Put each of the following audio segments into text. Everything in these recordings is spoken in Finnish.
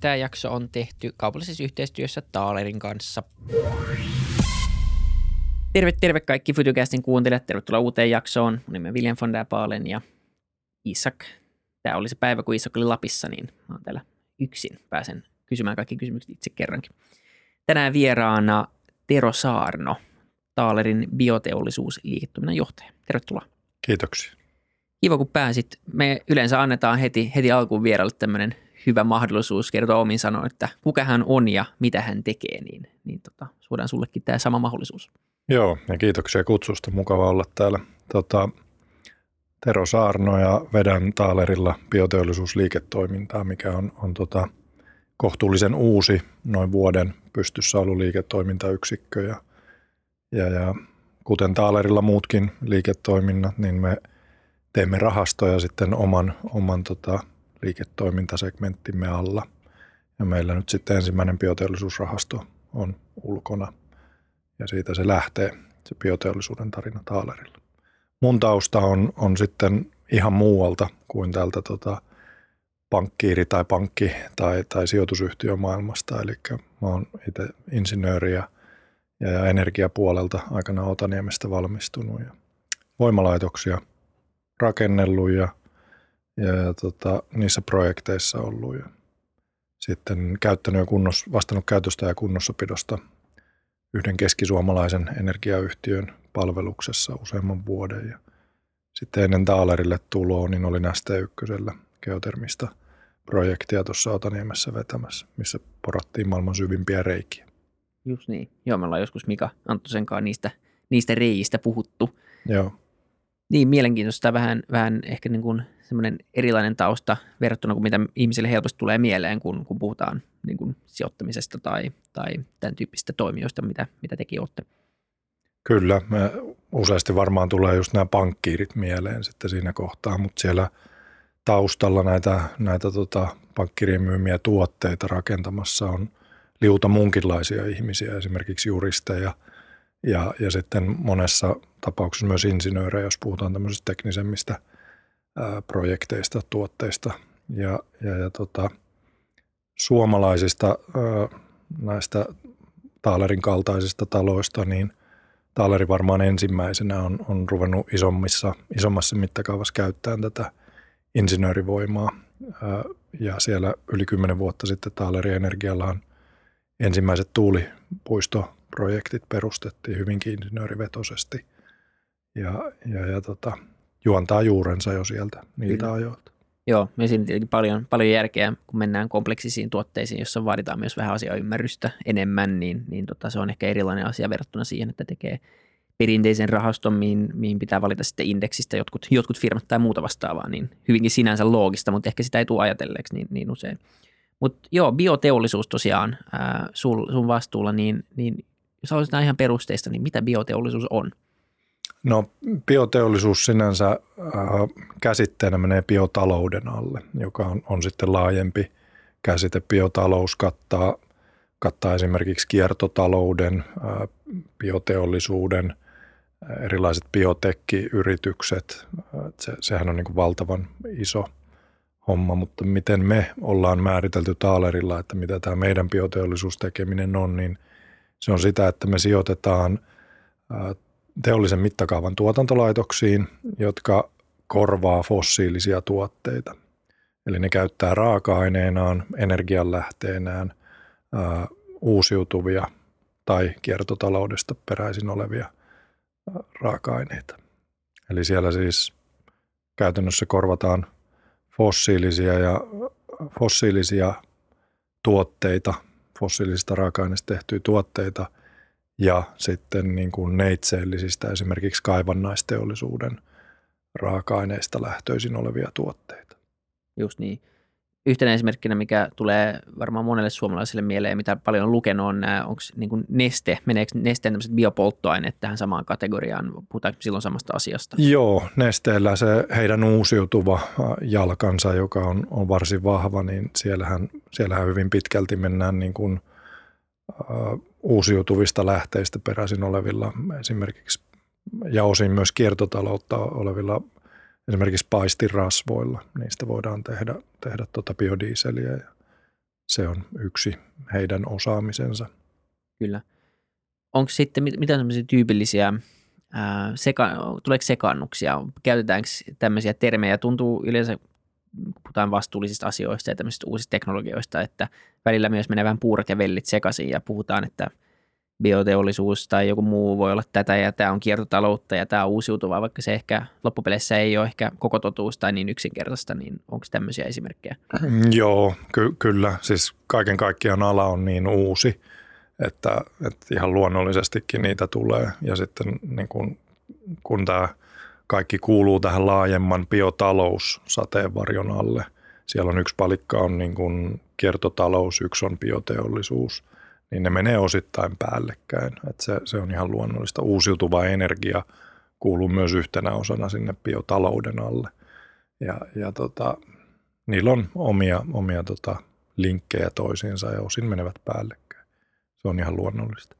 Tämä jakso on tehty kaupallisessa yhteistyössä Taalerin kanssa. Terve, terve kaikki Futucastin kuuntelijat. Tervetuloa uuteen jaksoon. Mun nimi on William von der Baalen ja Isak. Tämä oli se päivä, kun Isak oli Lapissa, niin mä oon täällä yksin. Pääsen kysymään kaikki kysymykset itse kerrankin. Tänään vieraana Tero Saarno, Taalerin bioteollisuusliiketoiminnan johtaja. Tervetuloa. Kiitoksia. Kiva, kun pääsit. Me yleensä annetaan heti, heti alkuun vieraille tämmöinen hyvä mahdollisuus kertoa omin sanoin, että kuka hän on ja mitä hän tekee, niin, niin tota, suodaan sullekin tämä sama mahdollisuus. Joo, ja kiitoksia kutsusta. Mukava olla täällä. Tota, Tero Saarno ja vedän Taalerilla bioteollisuusliiketoimintaa, mikä on, on tota, kohtuullisen uusi, noin vuoden pystyssä ollut liiketoimintayksikkö. Ja, ja, ja kuten Taalerilla muutkin liiketoiminnat, niin me teemme rahastoja sitten oman, oman tota, liiketoimintasegmenttimme alla. Ja meillä nyt sitten ensimmäinen bioteollisuusrahasto on ulkona ja siitä se lähtee, se bioteollisuuden tarina Taalerilla. Mun tausta on, on sitten ihan muualta kuin tältä tota, pankkiiri tai pankki tai, tai sijoitusyhtiömaailmasta. Eli mä oon itse insinööri ja, ja, energiapuolelta aikana Otaniemestä valmistunut ja voimalaitoksia rakennellut ja – ja, ja tota, niissä projekteissa ollut. Ja sitten käyttänyt ja kunnos, vastannut käytöstä ja kunnossapidosta yhden keskisuomalaisen energiayhtiön palveluksessa useamman vuoden. Ja sitten ennen Taalerille tuloa, niin olin ST1 geotermistä projektia tuossa Otaniemessä vetämässä, missä porattiin maailman syvimpiä reikiä. Just niin. Joo, me ollaan joskus Mika Anttosen kanssa niistä, niistä reiistä puhuttu. Joo. Niin, mielenkiintoista. Vähän, vähän ehkä niin kuin semmoinen erilainen tausta verrattuna kuin mitä ihmisille helposti tulee mieleen, kun, kun puhutaan niin kuin sijoittamisesta tai, tai tämän tyyppistä toimijoista, mitä, mitä tekin olette. Kyllä, me useasti varmaan tulee just nämä pankkiirit mieleen sitten siinä kohtaa, mutta siellä taustalla näitä, näitä tota, pankkirien myymiä tuotteita rakentamassa on liuta muunkinlaisia ihmisiä, esimerkiksi juristeja. Ja, ja sitten monessa tapauksessa myös insinöörejä, jos puhutaan tämmöisistä teknisemmistä – projekteista, tuotteista ja, ja, ja tota, suomalaisista näistä Taalerin kaltaisista taloista, niin Taaleri varmaan ensimmäisenä on, on ruvennut isommissa, isommassa mittakaavassa käyttämään tätä insinöörivoimaa. Ja siellä yli kymmenen vuotta sitten Taaleri Energiallaan ensimmäiset tuulipuistoprojektit perustettiin hyvinkin insinöörivetoisesti. Ja, ja, ja tota, juontaa juurensa jo sieltä niiltä Kyllä. ajoilta. Joo, me siinä tietenkin paljon, paljon järkeä, kun mennään kompleksisiin tuotteisiin, jossa vaaditaan myös vähän asiaymmärrystä enemmän, niin, niin tota, se on ehkä erilainen asia verrattuna siihen, että tekee perinteisen rahaston, mihin, mihin pitää valita sitten indeksistä jotkut, jotkut firmat tai muuta vastaavaa, niin hyvinkin sinänsä loogista, mutta ehkä sitä ei tule ajatelleeksi niin, niin usein. Mutta joo, bioteollisuus tosiaan ää, sul, sun vastuulla, niin, niin jos aloitetaan ihan perusteista, niin mitä bioteollisuus on? No bioteollisuus sinänsä äh, käsitteenä menee biotalouden alle, joka on, on sitten laajempi käsite. Biotalous kattaa, kattaa esimerkiksi kiertotalouden, äh, bioteollisuuden, äh, erilaiset biotekkiyritykset. Äh, se, sehän on niin kuin valtavan iso homma, mutta miten me ollaan määritelty Taalerilla, että mitä tämä meidän bioteollisuustekeminen on, niin se on sitä, että me sijoitetaan äh, teollisen mittakaavan tuotantolaitoksiin, jotka korvaa fossiilisia tuotteita. Eli ne käyttää raaka-aineenaan, energianlähteenään ää, uusiutuvia tai kiertotaloudesta peräisin olevia ää, raaka-aineita. Eli siellä siis käytännössä korvataan fossiilisia ja fossiilisia tuotteita, fossiilisista raaka-aineista tehtyjä tuotteita ja sitten niin kuin neitseellisistä esimerkiksi kaivannaisteollisuuden raaka-aineista lähtöisin olevia tuotteita. Just niin. Yhtenä esimerkkinä, mikä tulee varmaan monelle suomalaiselle mieleen, mitä paljon on lukenut, on nämä, onko niin kuin neste, meneekö nesteen tämmöiset biopolttoaineet tähän samaan kategoriaan? Puhutaanko silloin samasta asiasta? Joo, nesteellä se heidän uusiutuva jalkansa, joka on, on varsin vahva, niin siellähän, siellähän hyvin pitkälti mennään niin kuin, äh, uusiutuvista lähteistä peräisin olevilla esimerkiksi ja osin myös kiertotaloutta olevilla esimerkiksi paistirasvoilla. Niistä voidaan tehdä, tehdä tuota biodieseliä ja se on yksi heidän osaamisensa. Kyllä. Onko sitten mit- mitä sellaisia tyypillisiä, ää, seka, tuleeko sekannuksia, käytetäänkö tämmöisiä termejä, tuntuu yleensä, puhutaan vastuullisista asioista ja tämmöisistä uusista teknologioista, että välillä myös menee vähän puurat ja vellit sekaisin ja puhutaan, että bioteollisuus tai joku muu voi olla tätä ja tämä on kiertotaloutta ja tämä on uusiutuvaa, vaikka se ehkä loppupeleissä ei ole ehkä koko totuus tai niin yksinkertaista, niin onko tämmöisiä esimerkkejä? Joo, ky- kyllä. Siis kaiken kaikkiaan ala on niin uusi, että, että ihan luonnollisestikin niitä tulee. Ja sitten niin kun, kun tämä kaikki kuuluu tähän laajemman biotalous-sateenvarjon alle, siellä on yksi palikka on niin kuin kiertotalous, yksi on bioteollisuus, niin ne menee osittain päällekkäin. Että se, se on ihan luonnollista. Uusiutuva energia kuuluu myös yhtenä osana sinne biotalouden alle. Ja, ja tota, niillä on omia, omia tota, linkkejä toisiinsa ja osin menevät päällekkäin. Se on ihan luonnollista.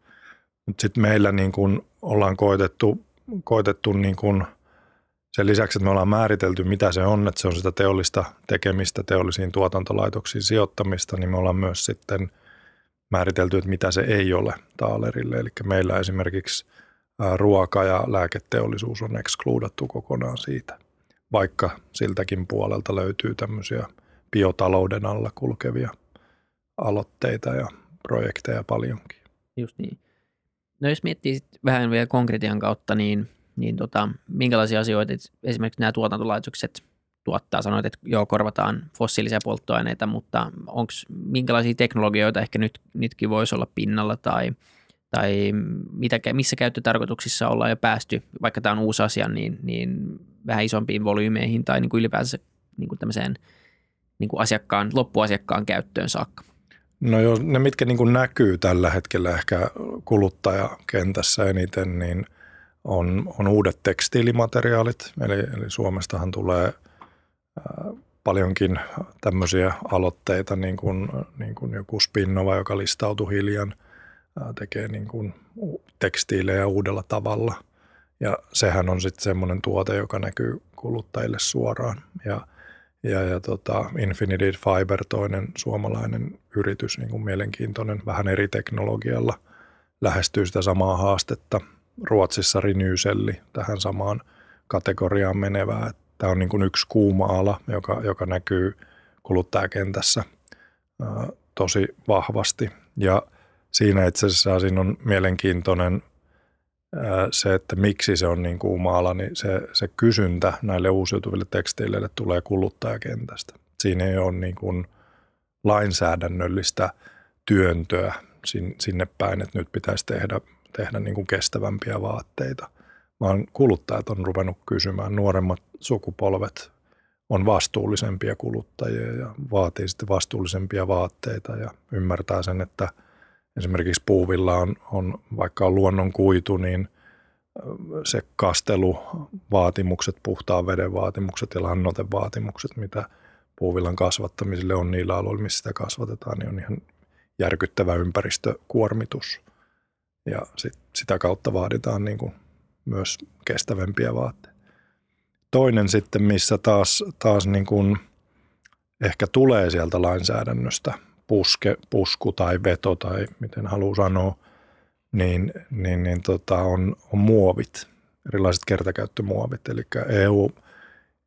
Mutta sitten meillä niin kun ollaan koitettu, koitettu niin kun sen lisäksi, että me ollaan määritelty, mitä se on, että se on sitä teollista tekemistä, teollisiin tuotantolaitoksiin sijoittamista, niin me ollaan myös sitten määritelty, että mitä se ei ole taalerille. Eli meillä esimerkiksi ruoka- ja lääketeollisuus on ekskluudattu kokonaan siitä, vaikka siltäkin puolelta löytyy tämmöisiä biotalouden alla kulkevia aloitteita ja projekteja paljonkin. Just niin. No jos miettii sit vähän vielä konkretian kautta, niin, niin tota, minkälaisia asioita esimerkiksi nämä tuotantolaitokset tuottaa? Sanoit, että joo, korvataan fossiilisia polttoaineita, mutta onko minkälaisia teknologioita ehkä nyt, nytkin voisi olla pinnalla tai, tai mitä, missä käyttötarkoituksissa ollaan jo päästy, vaikka tämä on uusi asia, niin, niin vähän isompiin volyymeihin tai niin kuin ylipäänsä niin kuin tämmöiseen niin kuin asiakkaan, loppuasiakkaan käyttöön saakka? No joo, ne mitkä niin kuin näkyy tällä hetkellä ehkä kuluttajakentässä eniten, niin on, on uudet tekstiilimateriaalit. Eli, eli Suomestahan tulee paljonkin tämmöisiä aloitteita, niin kuin, niin kuin joku Spinnova, joka listautui hiljan, tekee niin kuin tekstiilejä uudella tavalla. Ja sehän on sitten semmoinen tuote, joka näkyy kuluttajille suoraan. Ja ja, ja tota Infinity Fiber, toinen suomalainen yritys, niin kuin mielenkiintoinen, vähän eri teknologialla, lähestyy sitä samaa haastetta. Ruotsissa Renewselli tähän samaan kategoriaan menevää. Tämä on niin kuin yksi kuuma ala, joka, joka näkyy kuluttajakentässä ää, tosi vahvasti. Ja siinä itse asiassa siinä on mielenkiintoinen – se, että miksi se on niin kuuma ala, niin se, se kysyntä näille uusiutuville tekstiileille tulee kuluttajakentästä. Siinä ei ole niin kuin lainsäädännöllistä työntöä sinne päin, että nyt pitäisi tehdä, tehdä niin kuin kestävämpiä vaatteita, vaan kuluttajat on ruvennut kysymään, nuoremmat sukupolvet on vastuullisempia kuluttajia ja vaatii sitten vastuullisempia vaatteita ja ymmärtää sen, että – esimerkiksi puuvilla on, on vaikka on luonnon kuitu, niin se kasteluvaatimukset, puhtaan veden vaatimukset ja lannotevaatimukset, mitä puuvillan kasvattamiselle on niillä aloilla, missä sitä kasvatetaan, niin on ihan järkyttävä ympäristökuormitus. Ja sit, sitä kautta vaaditaan niin kuin myös kestävämpiä vaatteita. Toinen sitten, missä taas, taas niin kuin ehkä tulee sieltä lainsäädännöstä puske, pusku tai veto tai miten haluaa sanoa, niin, niin, niin tota, on, on muovit, erilaiset kertakäyttömuovit. Eli EU,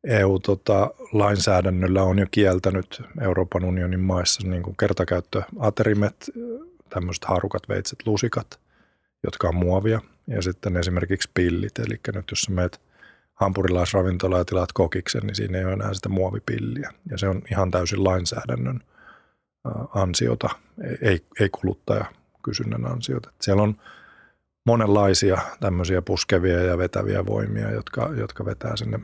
EU-lainsäädännöllä tota, on jo kieltänyt Euroopan unionin maissa niin kuin kertakäyttöaterimet, tämmöiset haarukat, veitset, lusikat, jotka on muovia. Ja sitten esimerkiksi pillit, eli nyt jos meet hampurilaisravintola ja tilaat kokiksen, niin siinä ei ole enää sitä muovipilliä. Ja se on ihan täysin lainsäädännön ansiota, ei, ei kuluttaja kysynnän ansiota. Siellä on monenlaisia tämmöisiä puskevia ja vetäviä voimia, jotka, jotka vetää sinne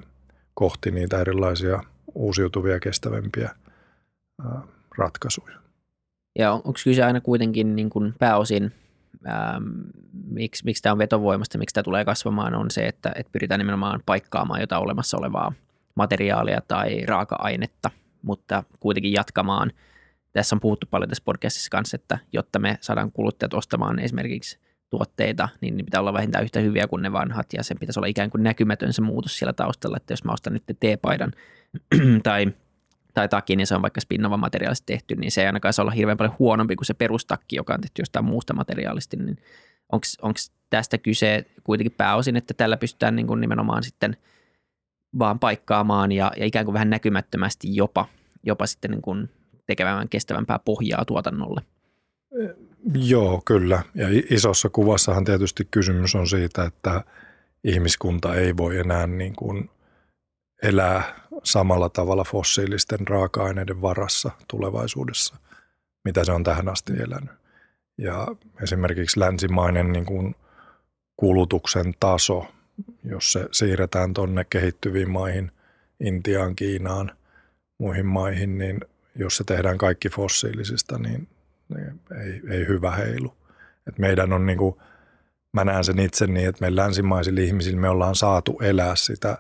kohti niitä erilaisia uusiutuvia kestävämpiä ratkaisuja. Ja onko kyse aina kuitenkin niin kuin pääosin, ää, miksi, miksi tämä on vetovoimasta, miksi tämä tulee kasvamaan, on se, että, että pyritään nimenomaan paikkaamaan jotain olemassa olevaa materiaalia tai raaka-ainetta, mutta kuitenkin jatkamaan – tässä on puhuttu paljon tässä podcastissa kanssa, että jotta me saadaan kuluttajat ostamaan esimerkiksi tuotteita, niin ne pitää olla vähintään yhtä hyviä kuin ne vanhat ja sen pitäisi olla ikään kuin näkymätön se muutos siellä taustalla, että jos mä ostan nyt teepaidan tai, tai takki, niin se on vaikka spinnova materiaalista tehty, niin se ei ainakaan saa olla hirveän paljon huonompi kuin se perustakki, joka on tehty jostain muusta materiaalista, niin onko tästä kyse kuitenkin pääosin, että tällä pystytään niin kuin nimenomaan sitten vaan paikkaamaan ja, ja ikään kuin vähän näkymättömästi jopa, jopa sitten niin kuin tekemään kestävämpää pohjaa tuotannolle? Joo, kyllä. Ja isossa kuvassahan tietysti kysymys on siitä, että ihmiskunta ei voi enää niin kuin elää samalla tavalla fossiilisten raaka-aineiden varassa tulevaisuudessa, mitä se on tähän asti elänyt. Ja esimerkiksi länsimainen niin kuin kulutuksen taso, jos se siirretään tuonne kehittyviin maihin, Intiaan, Kiinaan, muihin maihin, niin jos se tehdään kaikki fossiilisista, niin, ei, ei hyvä heilu. Et meidän on niin kuin, mä näen sen itse niin, että me länsimaisilla ihmisillä me ollaan saatu elää sitä,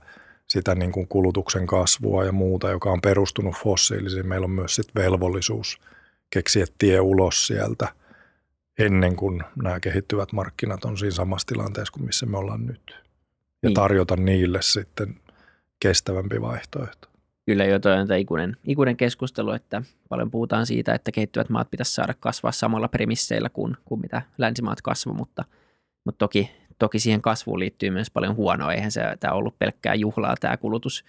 sitä niin kuin kulutuksen kasvua ja muuta, joka on perustunut fossiilisiin. Meillä on myös sit velvollisuus keksiä tie ulos sieltä – ennen kuin nämä kehittyvät markkinat on siinä samassa tilanteessa kuin missä me ollaan nyt. Ja niin. tarjota niille sitten kestävämpi vaihtoehto. Kyllä jo toi on ikuinen, ikuinen keskustelu, että paljon puhutaan siitä, että kehittyvät maat pitäisi saada kasvaa samalla premisseillä kuin, kuin mitä länsimaat kasvu, mutta, mutta toki, toki siihen kasvuun liittyy myös paljon huonoa. Eihän se tämä ollut pelkkää juhlaa tämä kulutus,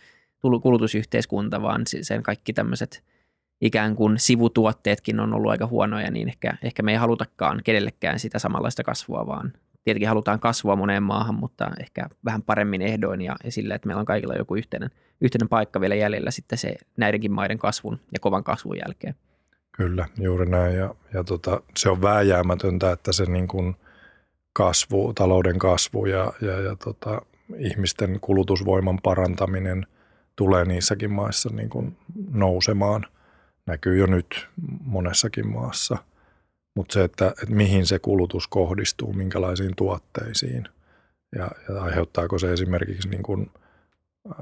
kulutusyhteiskunta, vaan sen kaikki tämmöiset – ikään kuin sivutuotteetkin on ollut aika huonoja, niin ehkä, ehkä me ei halutakaan kenellekään sitä samanlaista kasvua, vaan tietenkin halutaan kasvua moneen maahan, mutta ehkä vähän paremmin ehdoin ja, ja sillä, että meillä on kaikilla joku yhteinen, yhteinen paikka vielä jäljellä sitten se näidenkin maiden kasvun ja kovan kasvun jälkeen. Kyllä, juuri näin ja, ja tota, se on vääjäämätöntä, että se niin kuin kasvu, talouden kasvu ja, ja, ja tota, ihmisten kulutusvoiman parantaminen tulee niissäkin maissa niin kuin nousemaan – näkyy jo nyt monessakin maassa. Mutta se, että, että mihin se kulutus kohdistuu, minkälaisiin tuotteisiin ja, ja aiheuttaako se esimerkiksi niin kuin, ä,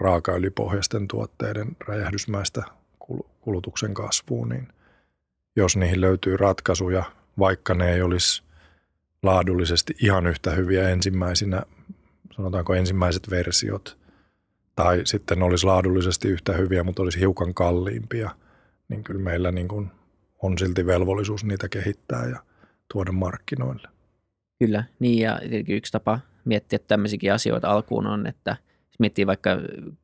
raakaöljypohjaisten tuotteiden räjähdysmäistä kulutuksen kasvuun, niin jos niihin löytyy ratkaisuja, vaikka ne ei olisi laadullisesti ihan yhtä hyviä ensimmäisinä, sanotaanko ensimmäiset versiot, tai sitten olisi laadullisesti yhtä hyviä, mutta olisi hiukan kalliimpia – niin kyllä meillä niin kuin on silti velvollisuus niitä kehittää ja tuoda markkinoille. Kyllä, niin ja yksi tapa miettiä tämmöisiäkin asioita alkuun on, että miettii vaikka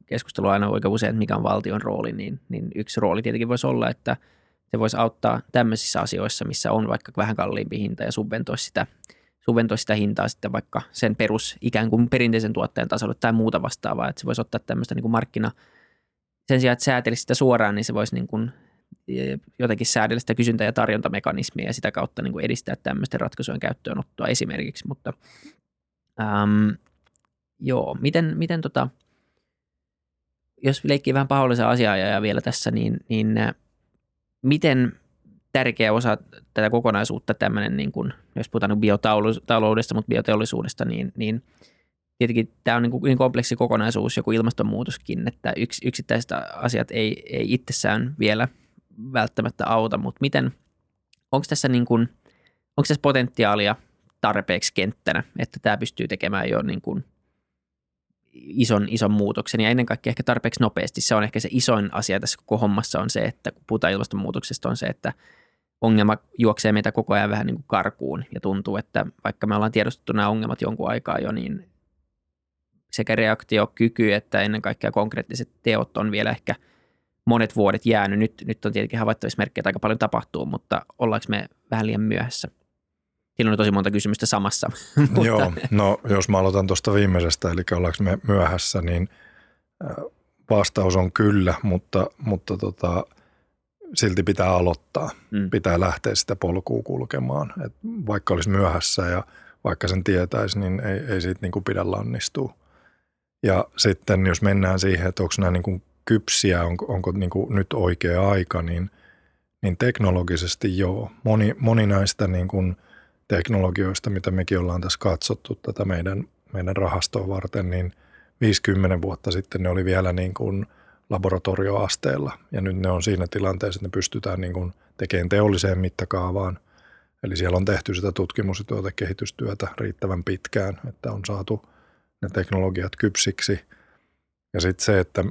keskustelua aina oikein usein, että mikä on valtion rooli, niin, niin yksi rooli tietenkin voisi olla, että se voisi auttaa tämmöisissä asioissa, missä on vaikka vähän kalliimpi hinta ja subventoisi sitä, subventoisi sitä hintaa sitten vaikka sen perus ikään kuin perinteisen tuotteen tasolle tai muuta vastaavaa, että se voisi ottaa tämmöistä niin kuin markkina, sen sijaan, että säätelisi sitä suoraan, niin se voisi niin kuin jotenkin säädellä sitä kysyntä- ja tarjontamekanismia ja sitä kautta niin kuin edistää tämmöisten ratkaisujen käyttöönottoa esimerkiksi. Mutta äm, joo, miten, miten tota, jos leikkii vähän pahollisen asiaa ja vielä tässä, niin, niin miten tärkeä osa tätä kokonaisuutta tämmöinen, niin kuin, jos puhutaan biotaloudesta, mutta bioteollisuudesta, niin, niin tietenkin tämä on niin, kuin niin kompleksi kokonaisuus, joku ilmastonmuutoskin, että yks, yksittäiset asiat ei, ei itsessään vielä välttämättä auta, mutta miten, onko tässä, niin kuin, onko tässä potentiaalia tarpeeksi kenttänä, että tämä pystyy tekemään jo niin kuin ison, ison muutoksen ja ennen kaikkea ehkä tarpeeksi nopeasti. Se on ehkä se isoin asia tässä koko hommassa on se, että kun puhutaan ilmastonmuutoksesta on se, että ongelma juoksee meitä koko ajan vähän niin kuin karkuun ja tuntuu, että vaikka me ollaan tiedostettu nämä ongelmat jonkun aikaa jo, niin sekä reaktiokyky että ennen kaikkea konkreettiset teot on vielä ehkä – monet vuodet jäänyt. Nyt, nyt on tietenkin havaittavissa merkkejä, että aika paljon tapahtuu, mutta ollaanko me vähän liian myöhässä? Siinä on tosi monta kysymystä samassa. Joo, no jos mä aloitan tuosta viimeisestä, eli ollaanko me myöhässä, niin vastaus on kyllä, mutta, mutta tota, silti pitää aloittaa. Mm. Pitää lähteä sitä polkua kulkemaan. Et vaikka olisi myöhässä ja vaikka sen tietäisi, niin ei, ei siitä niin kuin pidä lannistua. Ja sitten jos mennään siihen, että onko nämä niin kuin kypsiä, onko, onko niin kuin nyt oikea aika, niin, niin teknologisesti joo. Moni, moni näistä niin kuin teknologioista, mitä mekin ollaan tässä katsottu tätä meidän, meidän rahastoa varten, niin 50 vuotta sitten ne oli vielä niin kuin laboratorioasteella ja nyt ne on siinä tilanteessa, että ne pystytään niin kuin tekemään teolliseen mittakaavaan. Eli siellä on tehty sitä tutkimus- ja tuotekehitystyötä riittävän pitkään, että on saatu ne teknologiat kypsiksi. Ja sitten se, että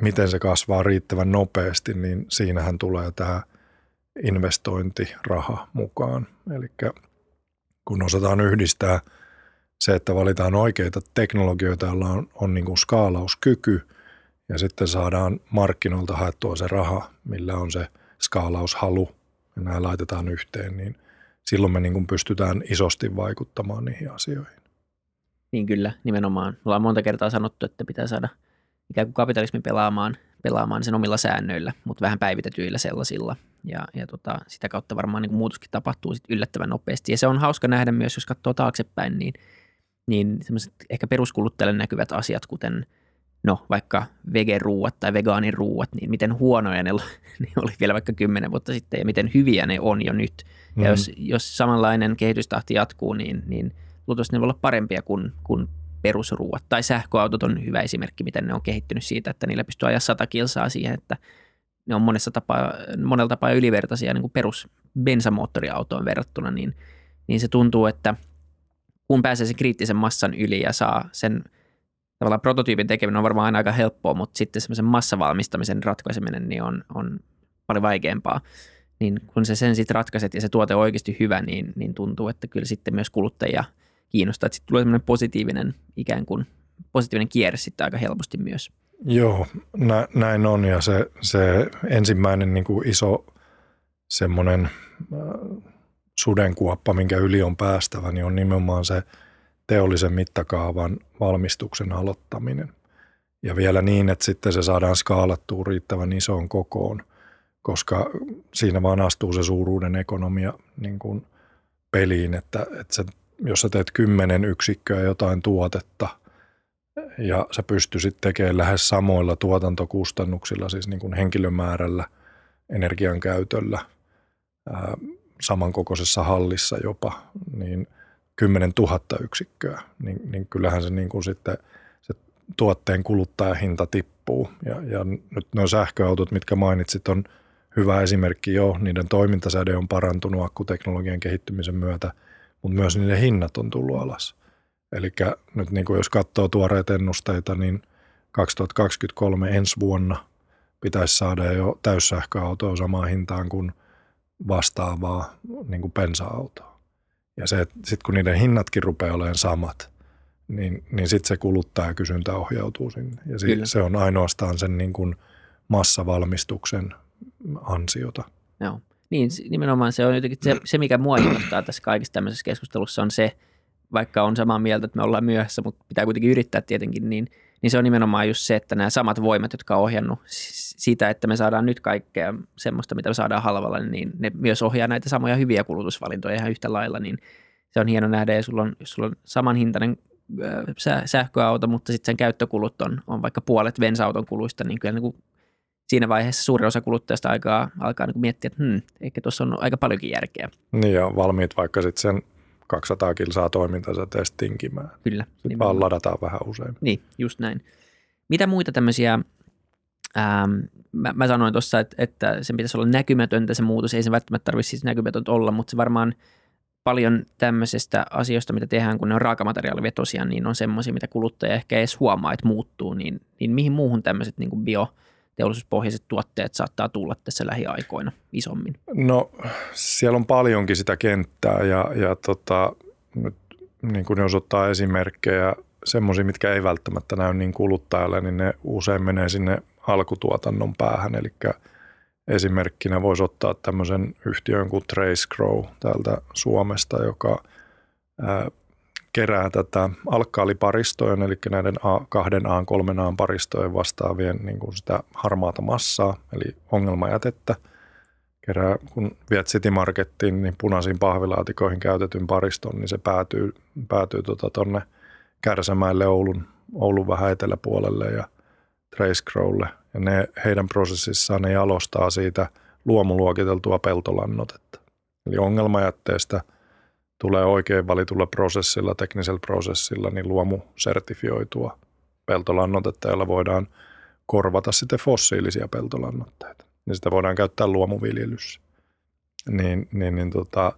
miten se kasvaa riittävän nopeasti, niin siinähän tulee tämä investointiraha mukaan. Eli kun osataan yhdistää se, että valitaan oikeita teknologioita, joilla on, on niin kuin skaalauskyky ja sitten saadaan markkinoilta haettua se raha, millä on se skaalaushalu ja nämä laitetaan yhteen, niin silloin me niin kuin pystytään isosti vaikuttamaan niihin asioihin. Niin kyllä, nimenomaan. Me ollaan monta kertaa sanottu, että pitää saada ikään kuin kapitalismi pelaamaan, pelaamaan sen omilla säännöillä, mutta vähän päivitetyillä sellaisilla. Ja, ja tota, sitä kautta varmaan niin kuin muutoskin tapahtuu sit yllättävän nopeasti. Ja se on hauska nähdä myös, jos katsoo taaksepäin, niin, niin semmoiset ehkä peruskuluttajalle näkyvät asiat, kuten no vaikka vegeruuat tai vegaaniruuat, niin miten huonoja ne, ne oli vielä vaikka kymmenen vuotta sitten ja miten hyviä ne on jo nyt. Ja mm. jos, jos samanlainen kehitystahti jatkuu, niin, niin – luultavasti ne voi olla parempia kuin, kuin perusruuat. Tai sähköautot on hyvä esimerkki, miten ne on kehittynyt siitä, että niillä pystyy ajaa sata kilsaa siihen, että ne on monessa tapaa, monella tapaa ylivertaisia niin kuin perus bensamoottoriautoon verrattuna, niin, niin se tuntuu, että kun pääsee sen kriittisen massan yli ja saa sen tavallaan prototyypin tekeminen on varmaan aina aika helppoa, mutta sitten semmoisen massavalmistamisen ratkaiseminen niin on, on paljon vaikeampaa niin kun se sen sitten ratkaiset ja se tuote on oikeasti hyvä, niin, niin tuntuu, että kyllä sitten myös kuluttajia – kiinnostaa. Sitten tulee semmoinen positiivinen ikään kuin positiivinen kierre sitten aika helposti myös. Joo, nä, näin on ja se, se ensimmäinen niin kuin iso semmoinen äh, sudenkuoppa, minkä yli on päästävä, niin on nimenomaan se teollisen mittakaavan valmistuksen aloittaminen. Ja vielä niin, että sitten se saadaan skaalattua riittävän isoon kokoon, koska siinä vaan astuu se suuruuden ekonomia niin kuin peliin, että, että se jos sä teet kymmenen yksikköä jotain tuotetta ja sä pystyisit tekemään lähes samoilla tuotantokustannuksilla, siis niin kuin henkilömäärällä, energian käytöllä, samankokoisessa hallissa jopa, niin 10 000 yksikköä, niin, niin kyllähän se, niin kuin sitten, se tuotteen kuluttajahinta tippuu. Ja, ja nyt nuo sähköautot, mitkä mainitsit, on hyvä esimerkki jo. Niiden toimintasäde on parantunut akkuteknologian kehittymisen myötä – mutta myös niiden hinnat on tullut alas. Eli nyt niin kuin jos katsoo tuoreita ennusteita, niin 2023 ensi vuonna pitäisi saada jo täyssähköautoa samaan hintaan kuin vastaavaa niin kuin bensa-autoa. Ja se, sitten kun niiden hinnatkin rupeaa olemaan samat, niin, niin sitten se kuluttajakysyntä ohjautuu sinne. Ja si- se on ainoastaan sen niin kuin massavalmistuksen ansiota. Joo. Niin, nimenomaan se on jotenkin se, se mikä mua innostaa tässä kaikessa tämmöisessä keskustelussa on se, vaikka on samaa mieltä, että me ollaan myöhässä, mutta pitää kuitenkin yrittää tietenkin, niin, niin se on nimenomaan just se, että nämä samat voimat, jotka on ohjannut sitä, että me saadaan nyt kaikkea semmoista, mitä me saadaan halvalla, niin ne myös ohjaa näitä samoja hyviä kulutusvalintoja ihan yhtä lailla, niin se on hieno nähdä, ja sulla on, jos sulla on samanhintainen sähköauto, mutta sitten sen käyttökulut on, on vaikka puolet bensauton kuluista, niin kyllä niin kuin siinä vaiheessa suuri osa kuluttajista alkaa, alkaa niin miettiä, että hmm, ehkä tuossa on aika paljonkin järkeä. Niin ja valmiit vaikka sitten sen 200 kilsaa toimintansa teistä tinkimään. Kyllä. Sitten nimenomaan. vaan ladataan vähän usein. Niin, just näin. Mitä muita tämmöisiä, ähm, mä, mä sanoin tuossa, että, että sen pitäisi olla näkymätöntä se muutos, ei se välttämättä tarvitse siis näkymätöntä olla, mutta se varmaan paljon tämmöisestä asioista, mitä tehdään, kun ne on raakamateriaalivetosia, niin on semmoisia, mitä kuluttaja ehkä edes huomaa, että muuttuu, niin, niin mihin muuhun tämmöiset niin bio – teollisuuspohjaiset tuotteet saattaa tulla tässä lähiaikoina isommin? No siellä on paljonkin sitä kenttää ja, ja tota, nyt niin kuin jos ottaa esimerkkejä, semmoisia, mitkä ei välttämättä näy niin kuluttajalle, niin ne usein menee sinne alkutuotannon päähän. Eli esimerkkinä voisi ottaa tämmöisen yhtiön kuin Trace Grow täältä Suomesta, joka kerää tätä alkkaaliparistojen, eli näiden A, kahden A, kolmen A paristojen vastaavien niin kuin sitä harmaata massaa, eli ongelmajätettä. Kerää, kun viet City Markettiin, niin punaisiin pahvilaatikoihin käytetyn pariston, niin se päätyy, päätyy tuonne tota Kärsämäelle Oulun, Oulun vähän eteläpuolelle ja Trace Growlle. Ja ne, heidän prosessissaan ne jalostaa siitä luomuluokiteltua peltolannotetta. Eli ongelmajätteestä – tulee oikein valitulla prosessilla, teknisellä prosessilla, niin luomu sertifioitua peltolannotetta, jolla voidaan korvata sitten fossiilisia peltolannoitteita. Niin sitä voidaan käyttää luomuviljelyssä. Niin, niin, niin tota,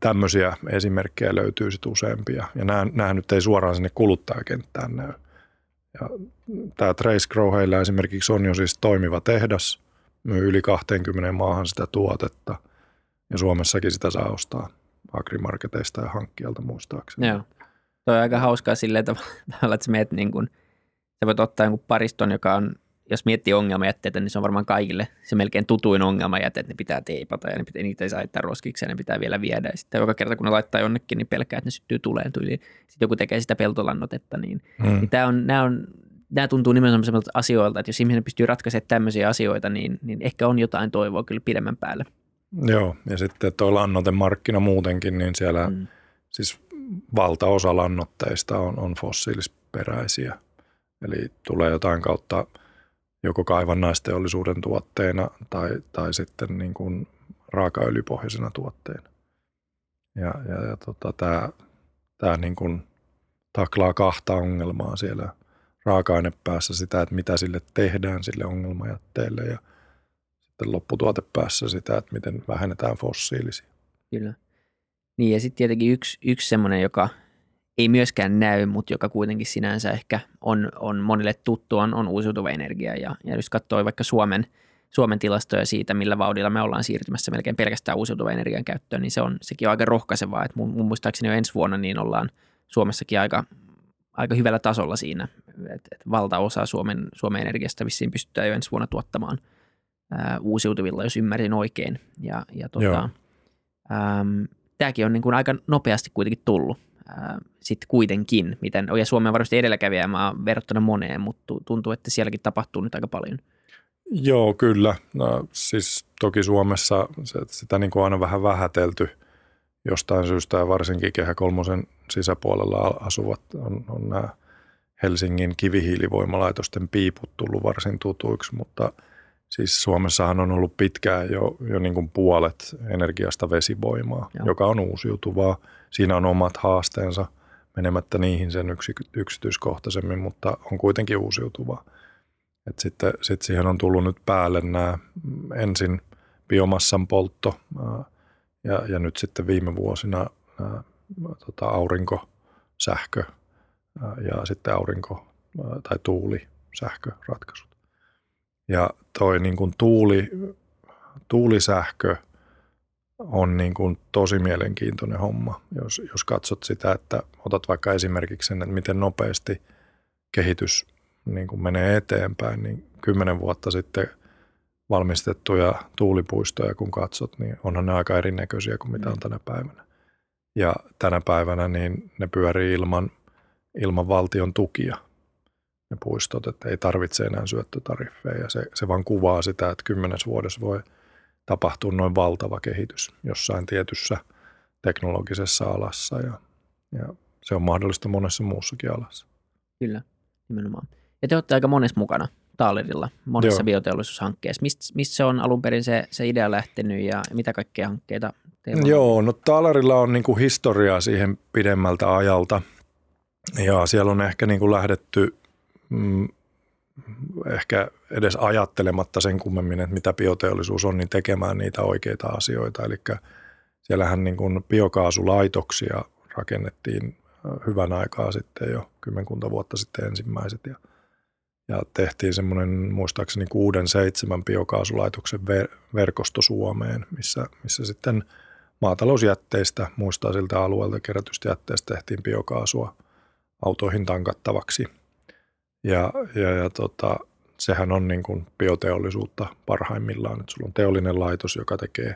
tämmöisiä esimerkkejä löytyy sitten useampia. Ja nämä, nämä nyt ei suoraan sinne kuluttajakenttään näy. Ja tämä Trace Grow heillä esimerkiksi on jo siis toimiva tehdas, myy yli 20 maahan sitä tuotetta ja Suomessakin sitä saa ostaa agrimarketeista ja hankkijalta muistaakseni. Joo. Tuo on aika hauskaa silleen tavalla, että sä meet niin kuin, sä voit ottaa jonkun pariston, joka on, jos miettii ongelmajätteitä, niin se on varmaan kaikille se melkein tutuin ongelmajäte, että ne pitää teipata ja ne pitää, niitä ei saa jättää roskiksi ja ne pitää vielä viedä. Ja sitten joka kerta, kun ne laittaa jonnekin, niin pelkää, että ne syttyy tuleen tyyliin. Sitten joku tekee sitä peltolannotetta, niin, mm. niin tämä on, nämä on nämä tuntuu nimenomaan sellaisilta asioilta, että jos ihminen pystyy ratkaisemaan tämmöisiä asioita, niin, niin ehkä on jotain toivoa kyllä pidemmän päälle. Joo, ja sitten tuo lannoitemarkkina muutenkin, niin siellä mm. siis valtaosa lannoitteista on, on fossiilisperäisiä. Eli tulee jotain kautta joko kaivannaisteollisuuden tuotteena tai, tai sitten niin kuin raakaöljypohjaisena tuotteena. Ja, ja, ja tota, tämä, tämä niin kuin taklaa kahta ongelmaa siellä raaka-ainepäässä sitä, että mitä sille tehdään sille ongelmajätteelle ja sitten lopputuotepäässä sitä, että miten vähennetään fossiilisia. Kyllä. Niin ja sitten tietenkin yksi, yksi semmoinen, joka ei myöskään näy, mutta joka kuitenkin sinänsä ehkä on, on monille tuttu, on, on uusiutuva energia. Ja, ja jos katsoo vaikka Suomen, Suomen tilastoja siitä, millä vauhdilla me ollaan siirtymässä melkein pelkästään uusiutuvan energian käyttöön, niin se on, sekin on aika rohkaisevaa. Että mun, mun muistaakseni jo ensi vuonna niin ollaan Suomessakin aika, aika hyvällä tasolla siinä, että et valtaosa Suomen, Suomen energiasta vissiin pystytään jo ensi vuonna tuottamaan ää, uusiutuvilla, jos ymmärsin oikein. Ja, ja tota, äm, tämäkin on niin kuin aika nopeasti kuitenkin tullut sitten kuitenkin, miten, ja Suomi on varmasti edelläkävijämaa verrattuna moneen, mutta tuntuu, että sielläkin tapahtuu nyt aika paljon. Joo, kyllä. No, siis toki Suomessa se, sitä niin kuin aina vähän vähätelty jostain syystä ja varsinkin Kehä Kolmosen sisäpuolella asuvat on, on nämä Helsingin kivihiilivoimalaitosten piiput tullut varsin tutuiksi, mutta siis Suomessahan on ollut pitkään jo, jo niin kuin puolet energiasta vesivoimaa, Joo. joka on uusiutuvaa – siinä on omat haasteensa menemättä niihin sen yksityiskohtaisemmin, mutta on kuitenkin uusiutuvaa. Et sitten sit siihen on tullut nyt päälle nämä ensin biomassan poltto ja, ja nyt sitten viime vuosina ää, tota, aurinkosähkö ja sitten aurinko- tai tuulisähköratkaisut. Ja toi niin kuin tuuli, tuulisähkö – on niin kuin tosi mielenkiintoinen homma, jos, jos katsot sitä, että otat vaikka esimerkiksi sen, että miten nopeasti kehitys niin kuin menee eteenpäin, niin kymmenen vuotta sitten valmistettuja tuulipuistoja, kun katsot, niin onhan ne aika erinäköisiä kuin mitä on tänä päivänä. Ja tänä päivänä niin ne pyörii ilman, ilman valtion tukia, ne puistot, että ei tarvitse enää syöttötariffeja. Se, se vaan kuvaa sitä, että kymmenes vuodessa voi – tapahtuu noin valtava kehitys jossain tietyssä teknologisessa alassa ja, ja se on mahdollista monessa muussakin alassa. Kyllä, nimenomaan. Ja te olette aika monessa mukana Taalerilla, monessa Joo. bioteollisuushankkeessa. Mistä mist se on alun perin se, se idea lähtenyt ja mitä kaikkea hankkeita teillä on? Joo, no Taalerilla on niin kuin historiaa siihen pidemmältä ajalta ja siellä on ehkä niin kuin lähdetty mm, ehkä edes ajattelematta sen kummemmin, että mitä bioteollisuus on, niin tekemään niitä oikeita asioita. Eli siellähän niin kuin biokaasulaitoksia rakennettiin hyvän aikaa sitten jo, kymmenkunta vuotta sitten ensimmäiset ja, ja tehtiin semmoinen muistaakseni kuuden, seitsemän biokaasulaitoksen ver- verkosto Suomeen, missä, missä sitten maatalousjätteistä, muistaa siltä alueelta kerätystä jätteestä tehtiin biokaasua autoihin tankattavaksi – ja, ja, ja tota, sehän on niin kuin bioteollisuutta parhaimmillaan, että sulla on teollinen laitos, joka tekee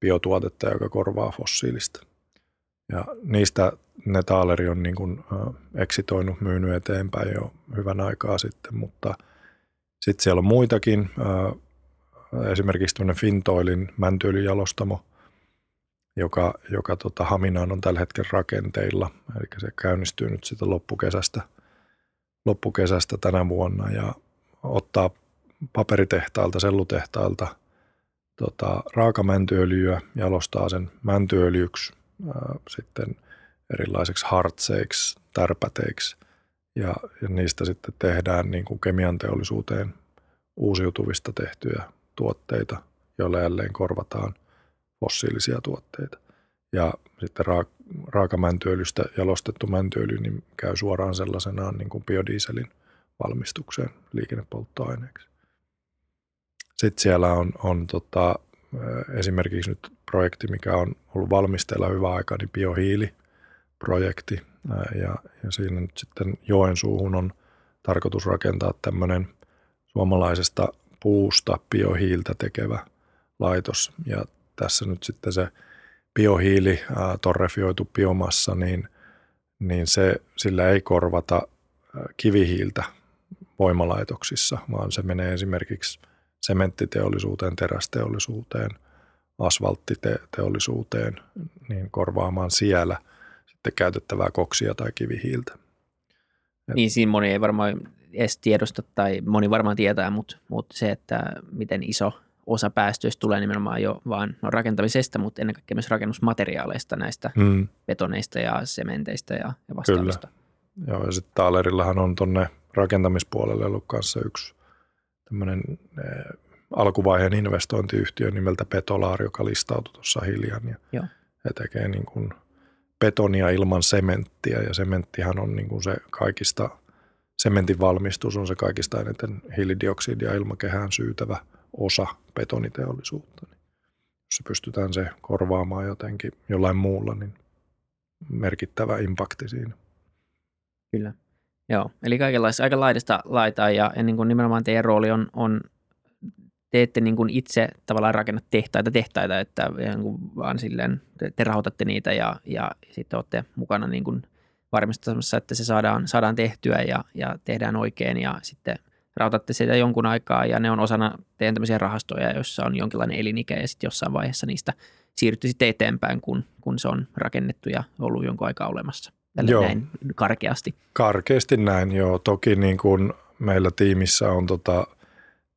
biotuotetta, joka korvaa fossiilista. Ja niistä ne Taaleri on niin kuin, äh, eksitoinut, myynyt eteenpäin jo hyvän aikaa sitten, mutta sitten siellä on muitakin, äh, esimerkiksi tuonne Fintoilin mäntyöljyjalostamo, joka, joka tota Haminaan on tällä hetkellä rakenteilla, eli se käynnistyy nyt sitä loppukesästä – loppukesästä tänä vuonna ja ottaa paperitehtailta, sellutehtailta tota, raakamäntyöljyä, jalostaa sen mäntyöljyksi, ää, sitten erilaiseksi hartseiksi, tärpäteiksi ja, ja niistä sitten tehdään niin kuin kemian teollisuuteen uusiutuvista tehtyjä tuotteita, joilla jälleen korvataan fossiilisia tuotteita. Ja sitten raaka, raakamäntyöljystä jalostettu mäntyöljy niin käy suoraan sellaisenaan niin kuin biodieselin valmistukseen liikennepolttoaineeksi. Sitten siellä on, on tota, esimerkiksi nyt projekti, mikä on ollut valmisteilla hyvä aika, niin biohiiliprojekti. Ja, ja siinä nyt sitten Joensuuhun on tarkoitus rakentaa tämmöinen suomalaisesta puusta biohiiltä tekevä laitos. Ja tässä nyt sitten se biohiili, torrefioitu biomassa, niin, niin se, sillä ei korvata kivihiiltä voimalaitoksissa, vaan se menee esimerkiksi sementtiteollisuuteen, terästeollisuuteen, asfalttiteollisuuteen, niin korvaamaan siellä sitten käytettävää koksia tai kivihiiltä. Niin siinä moni ei varmaan edes tiedosta tai moni varmaan tietää, mutta, mutta se, että miten iso osa päästöistä tulee nimenomaan jo vaan no, rakentamisesta, mutta ennen kaikkea myös rakennusmateriaaleista, näistä hmm. betoneista ja sementeistä ja, ja vastaavista. Kyllä. Joo, ja sitten Taalerillahan on tuonne rakentamispuolelle ollut kanssa yksi tämmöinen eh, alkuvaiheen investointiyhtiö nimeltä Petolaar, joka listautui tuossa hiljan. Ja Joo. He tekee niin kuin betonia ilman sementtiä ja sementtihän on niin kuin se kaikista, sementin valmistus on se kaikista eniten hiilidioksidia ilmakehään syytävä osa betoniteollisuutta. Niin jos se pystytään se korvaamaan jotenkin jollain muulla, niin merkittävä impakti siinä. Kyllä. Joo, eli kaikenlaista aika laidasta laitaa ja, ja niin kuin nimenomaan teidän rooli on, on te ette niin kuin itse tavallaan rakenna tehtaita, tehtaita, että niin kuin vaan silleen te, te rahoitatte niitä ja, ja sitten olette mukana niin kuin varmistamassa, että se saadaan, saadaan tehtyä ja, ja tehdään oikein ja sitten rautatte sitä jonkun aikaa ja ne on osana teidän tämmöisiä rahastoja, joissa on jonkinlainen elinikä ja sitten jossain vaiheessa niistä siirrytte sitten eteenpäin, kun, kun se on rakennettu ja ollut jonkun aikaa olemassa. Tällä joo. näin karkeasti. Karkeasti näin, joo. Toki niin kuin meillä tiimissä on tota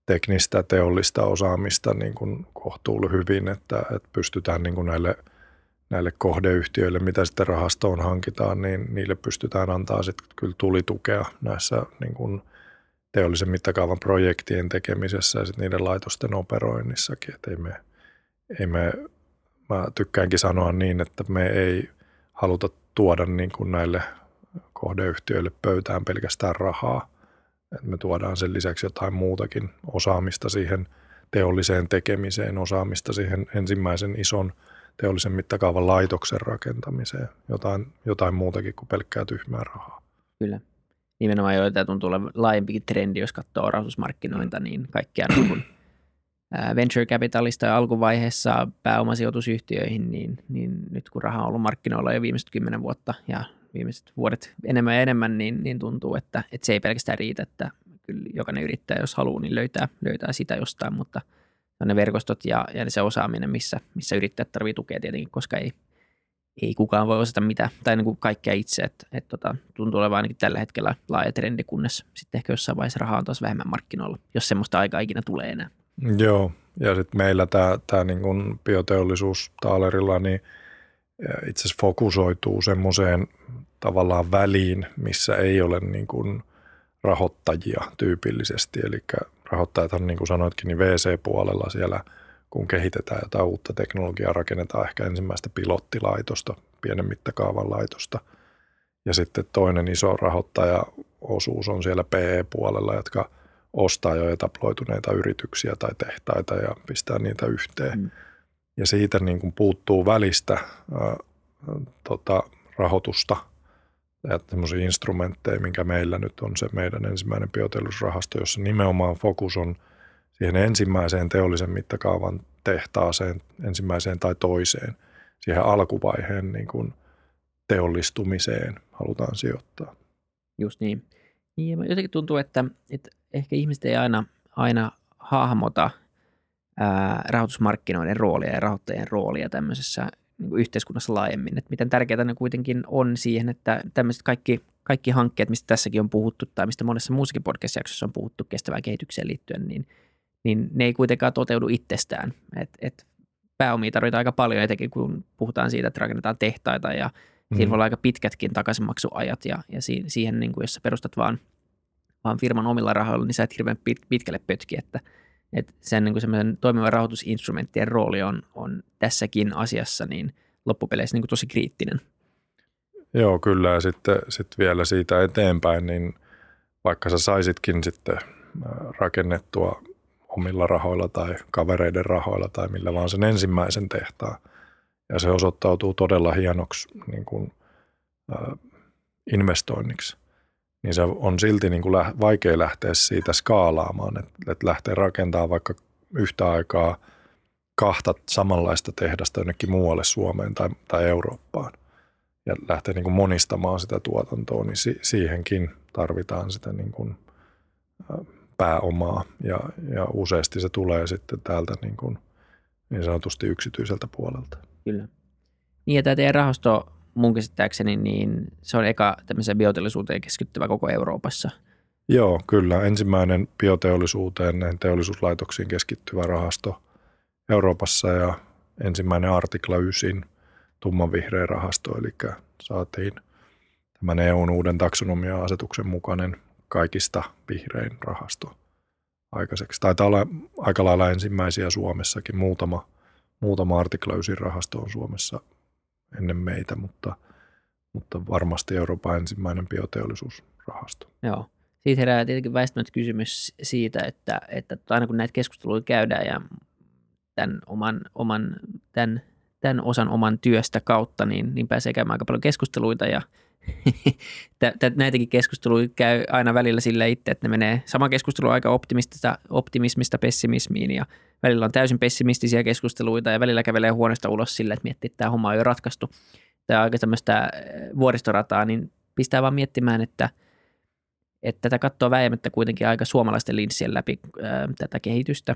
teknistä teollista osaamista niin kuin kohtuullisen hyvin, että, että pystytään niin kuin näille, näille kohdeyhtiöille, mitä sitten rahastoon hankitaan, niin niille pystytään antaa sitten kyllä tulitukea näissä niin kuin teollisen mittakaavan projektien tekemisessä ja sitten niiden laitosten operoinnissakin. Että ei me, ei me, mä tykkäänkin sanoa niin, että me ei haluta tuoda niin kuin näille kohdeyhtiöille pöytään pelkästään rahaa. Et me tuodaan sen lisäksi jotain muutakin osaamista siihen teolliseen tekemiseen, osaamista siihen ensimmäisen ison teollisen mittakaavan laitoksen rakentamiseen, jotain, jotain muutakin kuin pelkkää tyhmää rahaa. Kyllä. Nimenomaan jo, tämä tuntuu olevan laajempikin trendi, jos katsoo rahoitusmarkkinoita, niin kaikkia niin kuin venture capitalista ja alkuvaiheessa pääomasijoitusyhtiöihin, niin, niin nyt kun raha on ollut markkinoilla jo viimeiset kymmenen vuotta ja viimeiset vuodet enemmän ja enemmän, niin, niin tuntuu, että, että se ei pelkästään riitä, että kyllä jokainen yrittäjä, jos haluaa, niin löytää, löytää sitä jostain, mutta ne verkostot ja, ja se osaaminen, missä, missä yrittäjät tarvitsevat tukea tietenkin, koska ei, ei kukaan voi osata mitä, tai niin kuin kaikkea itse, että, että tota, tuntuu olevan ainakin tällä hetkellä laaja trendi, kunnes sitten ehkä jossain vaiheessa rahaa on taas vähemmän markkinoilla, jos semmoista aikaa ikinä tulee enää. Joo, ja sitten meillä tämä, tämä niin kuin bioteollisuus Taalerilla, niin itse asiassa fokusoituu semmoiseen tavallaan väliin, missä ei ole niin kuin rahoittajia tyypillisesti. Eli rahoittajat niin kuin sanoitkin, niin VC-puolella siellä, kun kehitetään jotain uutta teknologiaa, rakennetaan ehkä ensimmäistä pilottilaitosta, pienen mittakaavan laitosta. Ja sitten toinen iso rahoittajaosuus on siellä PE-puolella, jotka – ostaa jo etaploituneita yrityksiä tai tehtaita ja pistää niitä yhteen. Mm. Ja siitä niin kuin puuttuu välistä ää, tota, rahoitusta ja semmoisia instrumentteja, minkä meillä nyt on se meidän ensimmäinen bioteollisuusrahasto, jossa nimenomaan fokus on siihen ensimmäiseen teollisen mittakaavan tehtaaseen, ensimmäiseen tai toiseen, siihen alkuvaiheen niin kuin teollistumiseen halutaan sijoittaa. Just niin. Niin, jotenkin tuntuu, että, että ehkä ihmiset ei aina, aina hahmota ää, rahoitusmarkkinoiden roolia ja rahoittajien roolia tämmöisessä niin yhteiskunnassa laajemmin. Että miten tärkeää ne kuitenkin on siihen, että tämmöiset kaikki, kaikki hankkeet, mistä tässäkin on puhuttu tai mistä monessa muussakin podcast-jaksossa on puhuttu kestävään kehitykseen liittyen, niin, niin ne ei kuitenkaan toteudu itsestään. Et, et pääomia tarvitaan aika paljon, etenkin kun puhutaan siitä, että rakennetaan tehtaita ja mm. siinä voi olla aika pitkätkin takaisinmaksuajat ja, ja siihen, niin kuin, jos sä perustat vaan – vaan firman omilla rahoilla, niin sä et hirveän pit, pitkälle pötki, että, että sen niin semmoisen toimivan rahoitusinstrumenttien rooli on, on tässäkin asiassa niin loppupeleissä niin kuin tosi kriittinen. Joo, kyllä. Ja sitten, sitten vielä siitä eteenpäin, niin vaikka sä saisitkin sitten rakennettua omilla rahoilla tai kavereiden rahoilla tai millä vaan sen ensimmäisen tehtaan, ja se osoittautuu todella hienoksi niin kuin, äh, investoinniksi, niin se on silti niin kuin lä- vaikea lähteä siitä skaalaamaan, että, että lähtee rakentamaan vaikka yhtä aikaa kahta samanlaista tehdasta jonnekin muualle Suomeen tai, tai Eurooppaan. Ja lähtee niin kuin monistamaan sitä tuotantoa, niin si- siihenkin tarvitaan sitä niin kuin, äh, pääomaa ja, ja useasti se tulee sitten täältä niin, kuin, niin sanotusti yksityiseltä puolelta. Kyllä. Niin ja tämä teidän rahasto mun käsittääkseni, niin se on eka tämmöiseen bioteollisuuteen keskittyvä koko Euroopassa. Joo, kyllä. Ensimmäinen bioteollisuuteen, näihin teollisuuslaitoksiin keskittyvä rahasto Euroopassa ja ensimmäinen artikla 9 tummanvihreä rahasto, eli saatiin tämän EUn uuden taksonomia-asetuksen mukainen kaikista vihrein rahasto aikaiseksi. Taitaa olla aika lailla ensimmäisiä Suomessakin. Muutama, muutama artikla 9 rahasto on Suomessa ennen meitä, mutta, mutta varmasti Euroopan ensimmäinen bioteollisuusrahasto. Joo. Siitä herää tietenkin väistämättä kysymys siitä, että, että aina kun näitä keskusteluja käydään ja tämän, oman, oman, tämän, tämän osan oman työstä kautta, niin, niin pääsee käymään aika paljon keskusteluita ja näitäkin keskusteluja käy aina välillä sillä itse, että ne menee sama keskustelu aika optimistista, optimismista pessimismiin ja välillä on täysin pessimistisiä keskusteluita ja välillä kävelee huoneesta ulos sillä, että miettii, että tämä homma on jo ratkaistu. Tämä on aika tämmöistä eh, vuoristorataa, niin pistää vaan miettimään, että, että tätä katsoo väijämättä kuitenkin aika suomalaisten linssien läpi ää, tätä kehitystä.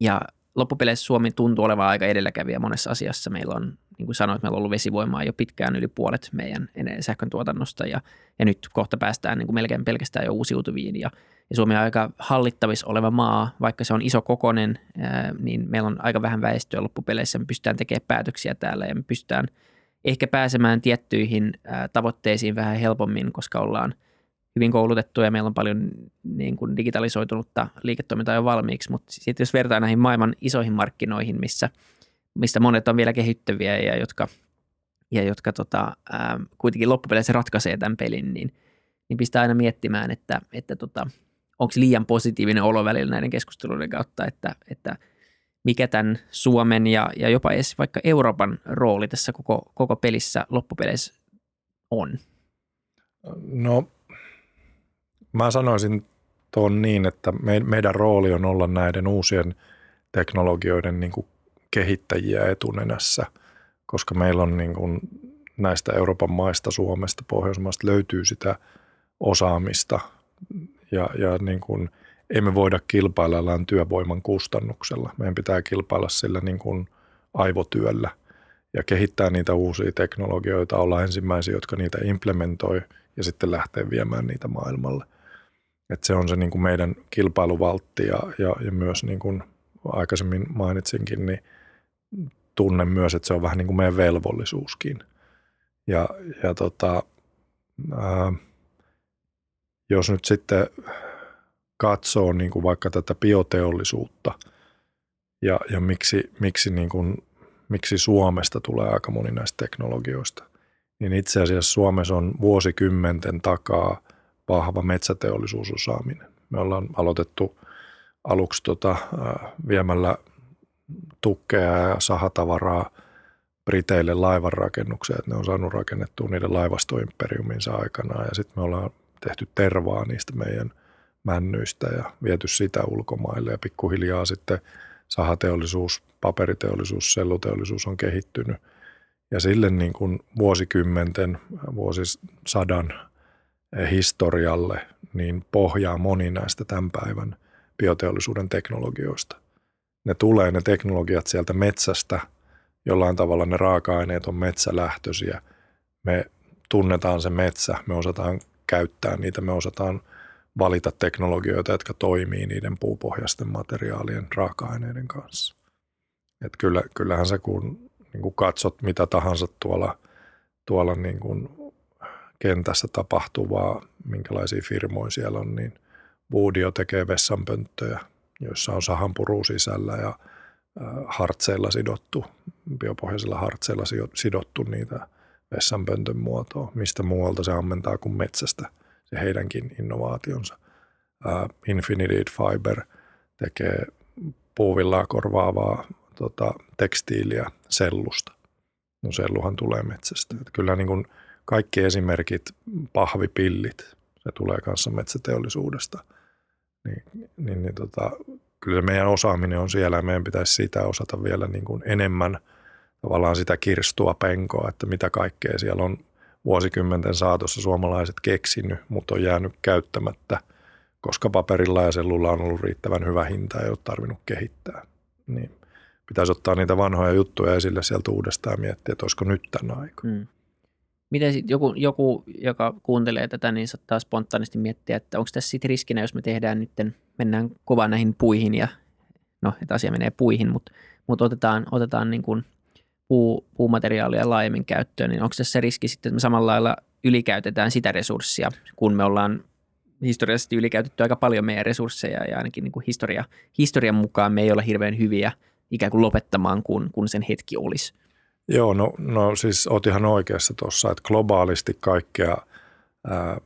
Ja loppupeleissä Suomi tuntuu olevan aika edelläkävijä monessa asiassa. Meillä on, niin kuin sanoit, meillä on ollut vesivoimaa jo pitkään yli puolet meidän sähkön tuotannosta ja, ja nyt kohta päästään niin kuin melkein pelkästään jo uusiutuviin ja, ja Suomi on aika hallittavissa oleva maa, vaikka se on iso kokonen, niin meillä on aika vähän väestöä loppupeleissä. Me pystytään tekemään päätöksiä täällä ja me pystytään ehkä pääsemään tiettyihin tavoitteisiin vähän helpommin, koska ollaan – hyvin koulutettu ja meillä on paljon niin kuin digitalisoitunutta liiketoimintaa jo valmiiksi, mutta sitten jos vertaa näihin maailman isoihin markkinoihin, missä, mistä monet on vielä kehittyviä ja jotka, ja jotka tota, ää, kuitenkin loppupeleissä ratkaisee tämän pelin, niin, niin pistää aina miettimään, että, että tota, onko liian positiivinen olo välillä näiden keskusteluiden kautta, että, että mikä tämän Suomen ja, ja jopa edes vaikka Euroopan rooli tässä koko, koko pelissä loppupeleissä on? No Mä sanoisin tuon niin, että me, meidän rooli on olla näiden uusien teknologioiden niin kuin kehittäjiä etunenässä, koska meillä on niin kuin näistä Euroopan maista, Suomesta, Pohjoismaista löytyy sitä osaamista ja, ja niin kuin emme voida kilpailla työvoiman kustannuksella. Meidän pitää kilpailla sillä niin kuin aivotyöllä ja kehittää niitä uusia teknologioita, olla ensimmäisiä, jotka niitä implementoi ja sitten lähteä viemään niitä maailmalle. Et se on se niin kuin meidän kilpailuvaltti ja, ja, ja myös niin kuin aikaisemmin mainitsinkin, niin tunnen myös, että se on vähän niin kuin meidän velvollisuuskin. Ja, ja tota, ää, jos nyt sitten katsoo niin kuin vaikka tätä bioteollisuutta ja, ja miksi, miksi, niin kuin, miksi Suomesta tulee aika moni näistä teknologioista, niin itse asiassa Suomessa on vuosikymmenten takaa – vahva metsäteollisuusosaaminen. Me ollaan aloitettu aluksi tota, viemällä tukkeja ja sahatavaraa Briteille laivanrakennukseen, että ne on saanut rakennettua niiden laivastoimperiuminsa aikana ja sitten me ollaan tehty tervaa niistä meidän männyistä ja viety sitä ulkomaille. Ja pikkuhiljaa sitten sahateollisuus, paperiteollisuus, selluteollisuus on kehittynyt. Ja sille niin kuin vuosikymmenten, vuosisadan historialle, niin pohjaa moni näistä tämän päivän bioteollisuuden teknologioista. Ne tulee ne teknologiat sieltä metsästä, jollain tavalla ne raaka-aineet on metsälähtöisiä. Me tunnetaan se metsä, me osataan käyttää niitä, me osataan valita teknologioita, jotka toimii niiden puupohjaisten materiaalien raaka-aineiden kanssa. Et kyllä, kyllähän se, kun niin kun katsot mitä tahansa tuolla, tuolla niin kun kentässä tapahtuvaa, minkälaisia firmoja siellä on, niin Woodio tekee vessanpönttöjä, joissa on sahanpuru sisällä ja hartseilla sidottu, biopohjaisilla hartseilla sidottu niitä vessanpöntön muotoa. Mistä muualta se ammentaa kuin metsästä se heidänkin innovaationsa. Infinity Fiber tekee puuvillaa korvaavaa tota, tekstiiliä sellusta. No selluhan tulee metsästä. Että kyllä niin kuin kaikki esimerkit, pahvipillit, se tulee kanssa metsäteollisuudesta. Niin, niin, niin tota, kyllä se meidän osaaminen on siellä ja meidän pitäisi sitä osata vielä niin kuin enemmän tavallaan sitä kirstua penkoa, että mitä kaikkea siellä on vuosikymmenten saatossa suomalaiset keksinyt, mutta on jäänyt käyttämättä, koska paperilla ja sellulla on ollut riittävän hyvä hinta ja ei ole tarvinnut kehittää. Niin pitäisi ottaa niitä vanhoja juttuja esille sieltä uudestaan ja miettiä, että olisiko nyt tämän aika. Hmm. Miten sitten joku, joku, joka kuuntelee tätä, niin saattaa spontaanisti miettiä, että onko tässä sitten riskinä, jos me tehdään nyt, mennään kovaa näihin puihin ja no, että asia menee puihin, mutta, mutta otetaan, otetaan niin kuin puu, puumateriaalia laajemmin käyttöön, niin onko tässä se riski sitten, että me samalla lailla ylikäytetään sitä resurssia, kun me ollaan historiallisesti ylikäytetty aika paljon meidän resursseja ja ainakin niin kuin historia, historian mukaan me ei ole hirveän hyviä ikään kuin lopettamaan, kun, kun sen hetki olisi. Joo, no, no siis oot ihan oikeassa tuossa, että globaalisti kaikkea ää,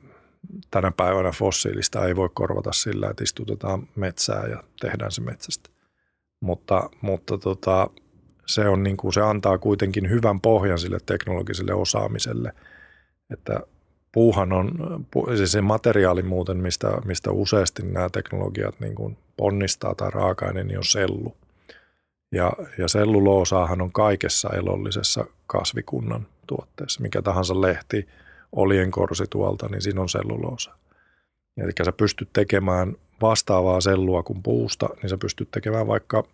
tänä päivänä fossiilista ei voi korvata sillä, että istutetaan metsää ja tehdään se metsästä. Mutta, mutta tota, se, on niin kuin, se antaa kuitenkin hyvän pohjan sille teknologiselle osaamiselle, että puuhan on, siis se materiaali muuten, mistä, mistä useasti nämä teknologiat niin kuin ponnistaa tai raaka-aine, niin on sellu. Ja, ja selluloosaahan on kaikessa elollisessa kasvikunnan tuotteessa. Mikä tahansa lehti, olienkorsi tuolta, niin siinä on selluloosa. Eli sä pystyt tekemään vastaavaa sellua kuin puusta, niin sä pystyt tekemään vaikka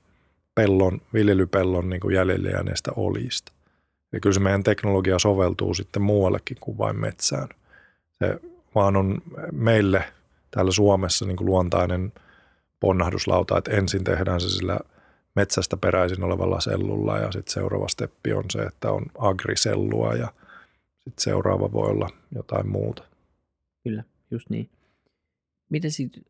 pellon, viljelypellon niin kuin jäljelle jääneestä oljista. Ja kyllä se meidän teknologia soveltuu sitten muuallekin kuin vain metsään. Se vaan on meille täällä Suomessa niin kuin luontainen ponnahduslauta, että ensin tehdään se sillä – metsästä peräisin olevalla sellulla ja sitten seuraava steppi on se, että on agrisellua ja sitten seuraava voi olla jotain muuta. Kyllä, just niin. Miten sitten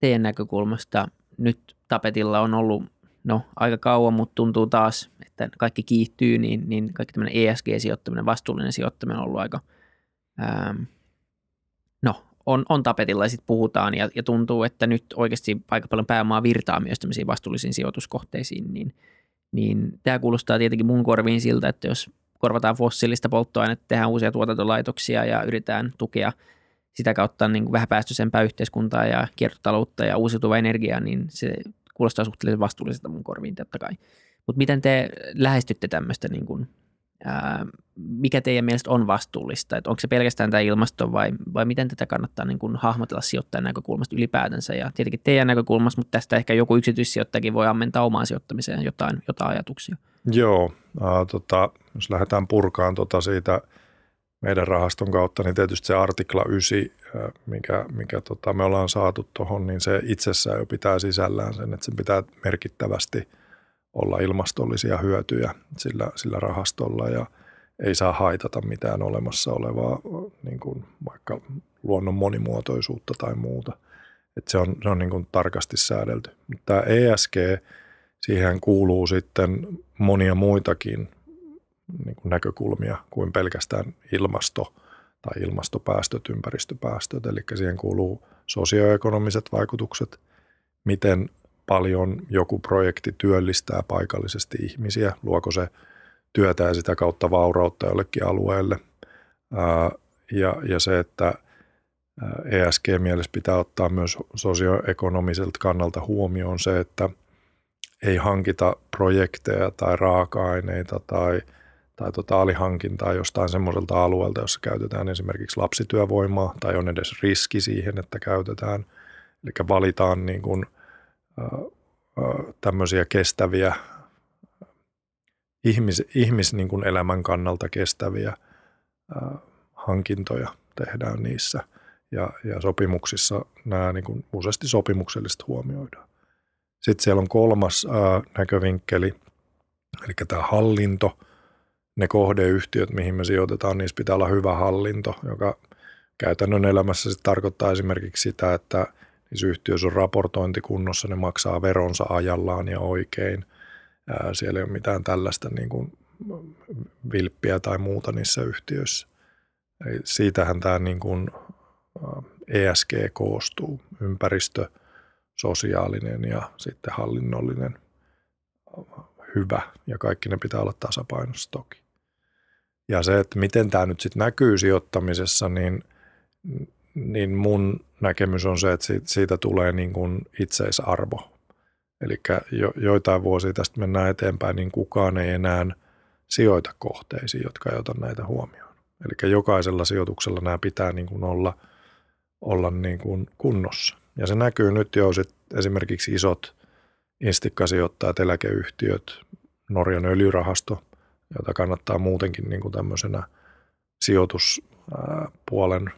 teidän näkökulmasta nyt tapetilla on ollut no, aika kauan, mutta tuntuu taas, että kaikki kiihtyy, niin, niin kaikki tämmöinen ESG-sijoittaminen, vastuullinen sijoittaminen on ollut aika, ähm, on, on tapetilla ja sitten puhutaan ja, ja tuntuu, että nyt oikeasti aika paljon pääomaa virtaa myös tämmöisiin vastuullisiin sijoituskohteisiin, niin, niin tämä kuulostaa tietenkin mun korviin siltä, että jos korvataan fossiilista polttoainetta, tehdään uusia tuotantolaitoksia ja yritetään tukea sitä kautta niin kuin vähän päästöisempää yhteiskuntaa ja kiertotaloutta ja uusiutuvaa energiaa, niin se kuulostaa suhteellisen vastuulliselta mun korviin totta kai. Mutta miten te lähestytte tämmöistä niin mikä teidän mielestä on vastuullista? Että onko se pelkästään tämä ilmasto vai, vai miten tätä kannattaa niin kuin hahmotella sijoittajan näkökulmasta ylipäätänsä? Ja tietenkin teidän näkökulmasta, mutta tästä ehkä joku yksityissijoittajakin voi ammentaa omaan sijoittamiseen jotain, jotain ajatuksia. Joo, äh, tota, jos lähdetään purkaan tota siitä meidän rahaston kautta, niin tietysti se artikla 9, äh, mikä, mikä tota me ollaan saatu tuohon, niin se itsessään jo pitää sisällään sen, että sen pitää merkittävästi – olla ilmastollisia hyötyjä sillä, sillä rahastolla ja ei saa haitata mitään olemassa olevaa niin kuin vaikka luonnon monimuotoisuutta tai muuta. Et se on, se on niin kuin tarkasti säädelty. Mutta tämä ESG, siihen kuuluu sitten monia muitakin niin kuin näkökulmia kuin pelkästään ilmasto tai ilmastopäästöt, ympäristöpäästöt. Eli siihen kuuluu sosioekonomiset vaikutukset, miten paljon joku projekti työllistää paikallisesti ihmisiä, luoko se työtä ja sitä kautta vaurautta jollekin alueelle. Ja, ja se, että ESG-mielessä pitää ottaa myös sosioekonomiselta kannalta huomioon se, että ei hankita projekteja tai raaka-aineita tai, tai tota alihankintaa jostain semmoiselta alueelta, jossa käytetään esimerkiksi lapsityövoimaa tai on edes riski siihen, että käytetään. Eli valitaan niin kuin – tämmöisiä kestäviä, ihmis, ihmis niin kuin elämän kannalta kestäviä hankintoja tehdään niissä. Ja, ja sopimuksissa nämä niin kuin useasti sopimuksellisesti huomioidaan. Sitten siellä on kolmas ää, näkövinkkeli, eli tämä hallinto. Ne kohdeyhtiöt, mihin me sijoitetaan, niissä pitää olla hyvä hallinto, joka käytännön elämässä sit tarkoittaa esimerkiksi sitä, että – niissä yhtiöissä on raportointi kunnossa, ne maksaa veronsa ajallaan ja oikein. Siellä ei ole mitään tällaista niin kuin vilppiä tai muuta niissä yhtiöissä. Eli siitähän tämä niin kuin ESG koostuu, ympäristö, sosiaalinen ja sitten hallinnollinen hyvä ja kaikki ne pitää olla tasapainossa toki. Ja se, että miten tämä nyt sitten näkyy sijoittamisessa, niin, niin mun näkemys on se, että siitä, tulee niin kuin itseisarvo. Eli jo, joitain vuosia tästä mennään eteenpäin, niin kukaan ei enää sijoita kohteisiin, jotka ei ota näitä huomioon. Eli jokaisella sijoituksella nämä pitää niin kuin olla, olla niin kuin kunnossa. Ja se näkyy nyt jo sit esimerkiksi isot instikkasijoittajat, eläkeyhtiöt, Norjan öljyrahasto, jota kannattaa muutenkin niin kuin tämmöisenä sijoituspuolen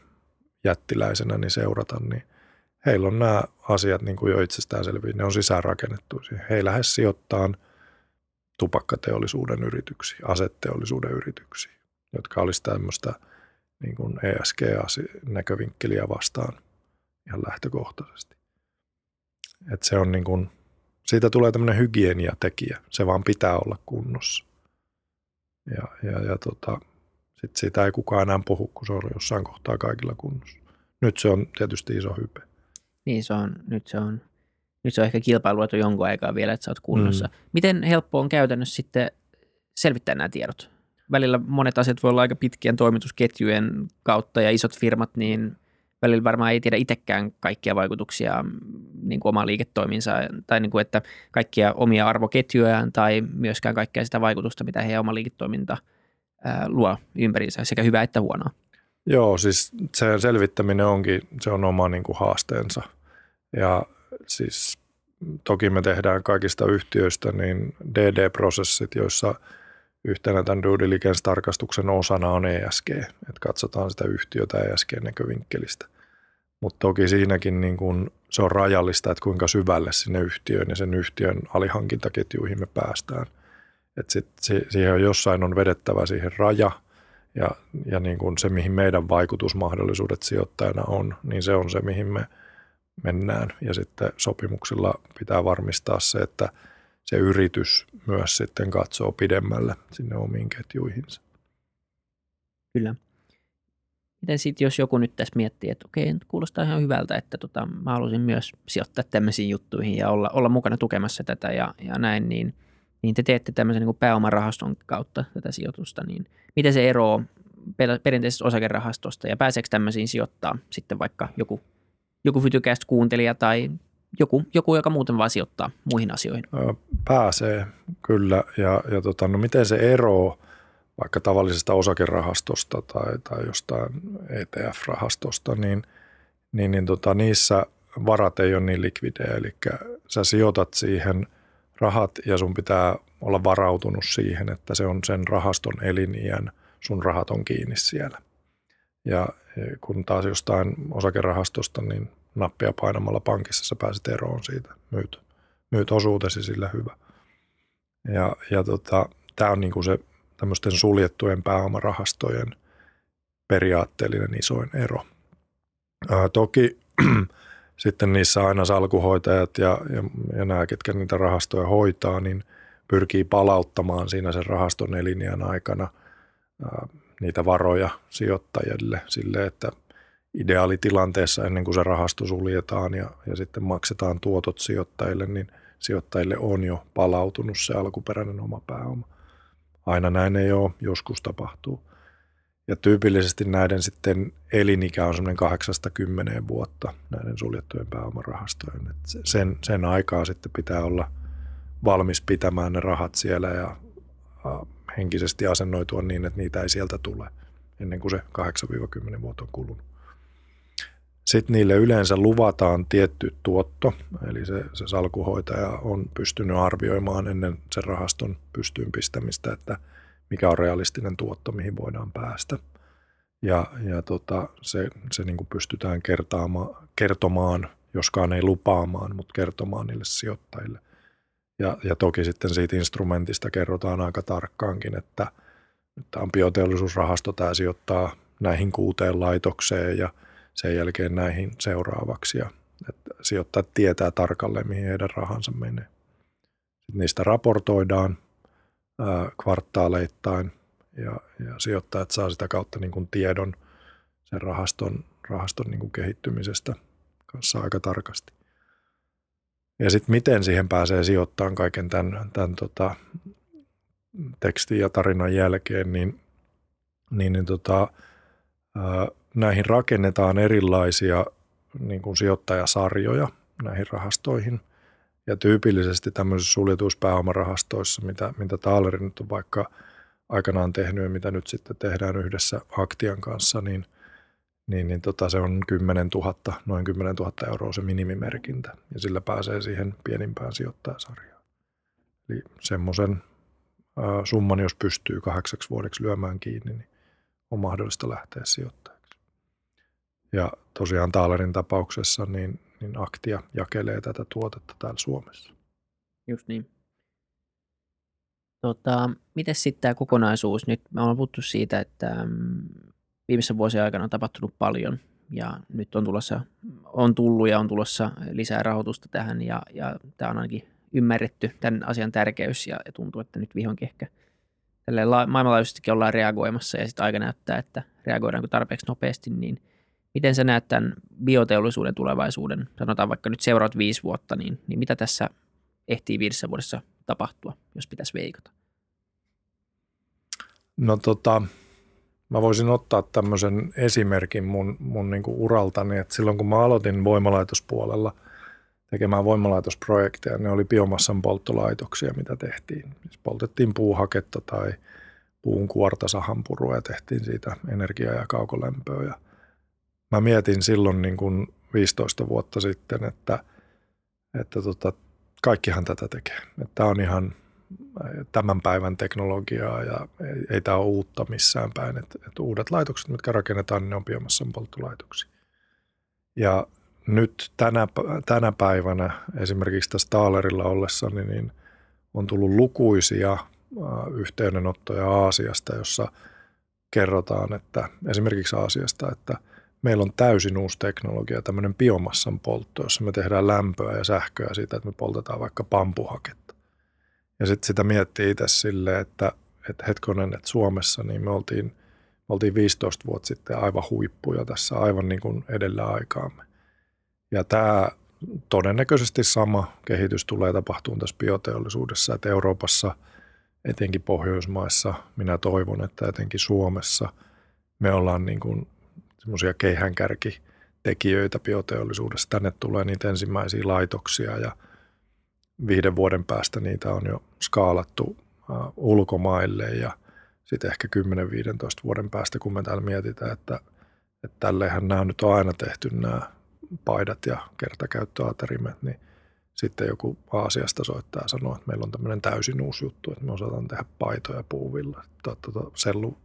jättiläisenä niin seurata, niin heillä on nämä asiat niin kuin jo itsestäänselviä, ne on sisäänrakennettu. He lähes sijoittaa tupakkateollisuuden yrityksiä, asetteollisuuden yrityksiä, jotka olisi tämmöistä niin kuin ESG-näkövinkkeliä vastaan ihan lähtökohtaisesti. Et se on niin kuin, siitä tulee tämmöinen hygieniatekijä, se vaan pitää olla kunnossa. Ja, ja, ja tota, sit siitä ei kukaan enää puhu, kun se on jossain kohtaa kaikilla kunnossa. Nyt se on tietysti iso hype. Niin se on, nyt se on, nyt se on ehkä kilpailuetu jonkun aikaa vielä, että sä oot kunnossa. Mm. Miten helppo on käytännössä sitten selvittää nämä tiedot? Välillä monet asiat voi olla aika pitkien toimitusketjujen kautta ja isot firmat, niin välillä varmaan ei tiedä itsekään kaikkia vaikutuksia niin kuin omaan liiketoiminsa tai niin kuin, että kaikkia omia arvoketjujaan tai myöskään kaikkea sitä vaikutusta, mitä heidän oma liiketoiminta luo ympäriinsä, sekä hyvää että huonoa. Joo, siis se selvittäminen onkin, se on oma niin kuin haasteensa. Ja siis toki me tehdään kaikista yhtiöistä niin DD-prosessit, joissa yhtenä tämän due diligence-tarkastuksen osana on ESG, että katsotaan sitä yhtiötä ESG-näkövinkkelistä. Mutta toki siinäkin niin kun se on rajallista, että kuinka syvälle sinne yhtiöön ja sen yhtiön alihankintaketjuihin me päästään. Että sit, siihen on jossain on vedettävä siihen raja ja, ja niin kun se, mihin meidän vaikutusmahdollisuudet sijoittajana on, niin se on se, mihin me mennään. Ja sitten sopimuksilla pitää varmistaa se, että se yritys myös sitten katsoo pidemmälle sinne omiin ketjuihinsa. Kyllä. Miten sitten, jos joku nyt tässä miettii, että okei, nyt kuulostaa ihan hyvältä, että tota, mä haluaisin myös sijoittaa tämmöisiin juttuihin ja olla, olla mukana tukemassa tätä ja, ja näin, niin, niin te teette tämmöisen niin pääomarahaston kautta tätä sijoitusta, niin miten se eroaa perinteisestä osakerahastosta ja pääseekö tämmöisiin sijoittaa sitten vaikka joku, joku Fytycast kuuntelija tai joku, joku, joka muuten vaan sijoittaa muihin asioihin? Pääsee, kyllä. Ja, ja tota, no miten se eroaa vaikka tavallisesta osakerahastosta tai, tai jostain ETF-rahastosta, niin, niin, niin tota, niissä varat ei ole niin likvidejä, eli sä sijoitat siihen rahat ja sun pitää olla varautunut siihen, että se on sen rahaston eliniän, sun rahat on kiinni siellä. Ja kun taas jostain osakerahastosta, niin nappia painamalla pankissa sä pääset eroon siitä, myyt, myyt osuutesi sillä hyvä. Ja, ja tota, tämä on niinku se tämmöisten suljettujen pääomarahastojen periaatteellinen isoin ero. Ää, toki sitten niissä aina salkuhoitajat ja, ja, ja nämä, ketkä niitä rahastoja hoitaa, niin pyrkii palauttamaan siinä sen rahaston elinjään aikana ää, niitä varoja sijoittajille sille, että ideaalitilanteessa ennen kuin se rahasto suljetaan ja, ja sitten maksetaan tuotot sijoittajille, niin sijoittajille on jo palautunut se alkuperäinen oma pääoma. Aina näin ei ole, joskus tapahtuu. Ja tyypillisesti näiden sitten elinikä on semmoinen 8-10 vuotta näiden suljettujen pääomarahastojen. Et sen, sen aikaa sitten pitää olla valmis pitämään ne rahat siellä ja henkisesti asennoitua niin, että niitä ei sieltä tule ennen kuin se 8-10 vuotta on kulunut. Sitten niille yleensä luvataan tietty tuotto, eli se, se salkuhoitaja on pystynyt arvioimaan ennen sen rahaston pystyyn pistämistä, että mikä on realistinen tuotto, mihin voidaan päästä. Ja, ja tota, se, se niin kuin pystytään kertomaan, joskaan ei lupaamaan, mutta kertomaan niille sijoittajille. Ja, ja toki sitten siitä instrumentista kerrotaan aika tarkkaankin, että tämä on bioteollisuusrahasto, tämä sijoittaa näihin kuuteen laitokseen ja – sen jälkeen näihin seuraavaksi ja että sijoittajat tietää tarkalleen, mihin heidän rahansa menee. Sitten niistä raportoidaan kvartaaleittain ja, ja sijoittajat saa sitä kautta niin kuin tiedon sen rahaston, rahaston niin kuin kehittymisestä kanssa aika tarkasti. Ja sitten miten siihen pääsee sijoittamaan kaiken tämän, tämän tota, tekstin ja tarinan jälkeen, niin, niin, niin tota, ää, näihin rakennetaan erilaisia niin kuin sijoittajasarjoja näihin rahastoihin. Ja tyypillisesti tämmöisissä suljetuissa pääomarahastoissa, mitä, mitä Taaleri nyt on vaikka aikanaan tehnyt ja mitä nyt sitten tehdään yhdessä Aktian kanssa, niin, niin, niin tota, se on 10 000, noin 10 000 euroa se minimimerkintä ja sillä pääsee siihen pienimpään sijoittajasarjaan. Eli semmoisen summan, jos pystyy kahdeksaksi vuodeksi lyömään kiinni, niin on mahdollista lähteä sijoittajaksi. Ja tosiaan Taalerin tapauksessa niin, niin Aktia jakelee tätä tuotetta täällä Suomessa. Just niin. Tota, miten sitten tämä kokonaisuus? Nyt me ollaan puhuttu siitä, että mm, viimeisen vuosien aikana on tapahtunut paljon ja nyt on, tulossa, on tullut ja on tulossa lisää rahoitusta tähän ja, ja tämä on ainakin ymmärretty tämän asian tärkeys ja, ja tuntuu, että nyt vihonkin ehkä la- maailmanlaajuisestikin ollaan reagoimassa ja sitten aika näyttää, että reagoidaanko tarpeeksi nopeasti, niin miten sä näet tämän bioteollisuuden tulevaisuuden, sanotaan vaikka nyt seuraavat viisi vuotta, niin, niin mitä tässä ehtii viidessä vuodessa tapahtua, jos pitäisi veikata? No tota, mä voisin ottaa tämmöisen esimerkin mun, mun niinku uraltani, että silloin kun mä aloitin voimalaitospuolella – tekemään voimalaitosprojekteja. Ne oli biomassan polttolaitoksia, mitä tehtiin. Siis poltettiin puuhaketta tai puun kuorta sahanpurua ja tehtiin siitä energiaa ja kaukolämpöä. Ja mä mietin silloin niin kuin 15 vuotta sitten, että, että tota, kaikkihan tätä tekee. Tämä on ihan tämän päivän teknologiaa ja ei, ei tämä ole uutta missään päin. Et, et uudet laitokset, mitkä rakennetaan, ne on biomassan polttolaitoksia. Ja nyt tänä, tänä päivänä esimerkiksi tässä Taalerilla ollessani, niin, niin on tullut lukuisia yhteydenottoja Aasiasta, jossa kerrotaan, että esimerkiksi Aasiasta, että meillä on täysin uusi teknologia, tämmöinen biomassan poltto, jossa me tehdään lämpöä ja sähköä siitä, että me poltetaan vaikka pampuhaketta. Ja sitten sitä miettii itse silleen, että, että hetkonen, että Suomessa niin me oltiin, me oltiin 15 vuotta sitten aivan huippuja tässä, aivan niin kuin edellä aikaamme. Ja tämä todennäköisesti sama kehitys tulee tapahtumaan tässä bioteollisuudessa, että Euroopassa, etenkin Pohjoismaissa, minä toivon, että etenkin Suomessa me ollaan niin kuin semmoisia keihänkärkitekijöitä bioteollisuudessa. Tänne tulee niitä ensimmäisiä laitoksia ja viiden vuoden päästä niitä on jo skaalattu ulkomaille ja sitten ehkä 10-15 vuoden päästä, kun me täällä mietitään, että, että tälleenhän nämä nyt on aina tehty nämä paidat ja kertakäyttöaterimet, niin sitten joku Aasiasta soittaa ja sanoo, että meillä on tämmöinen täysin uusi juttu, että me osataan tehdä paitoja puuvilla tuota, sellu,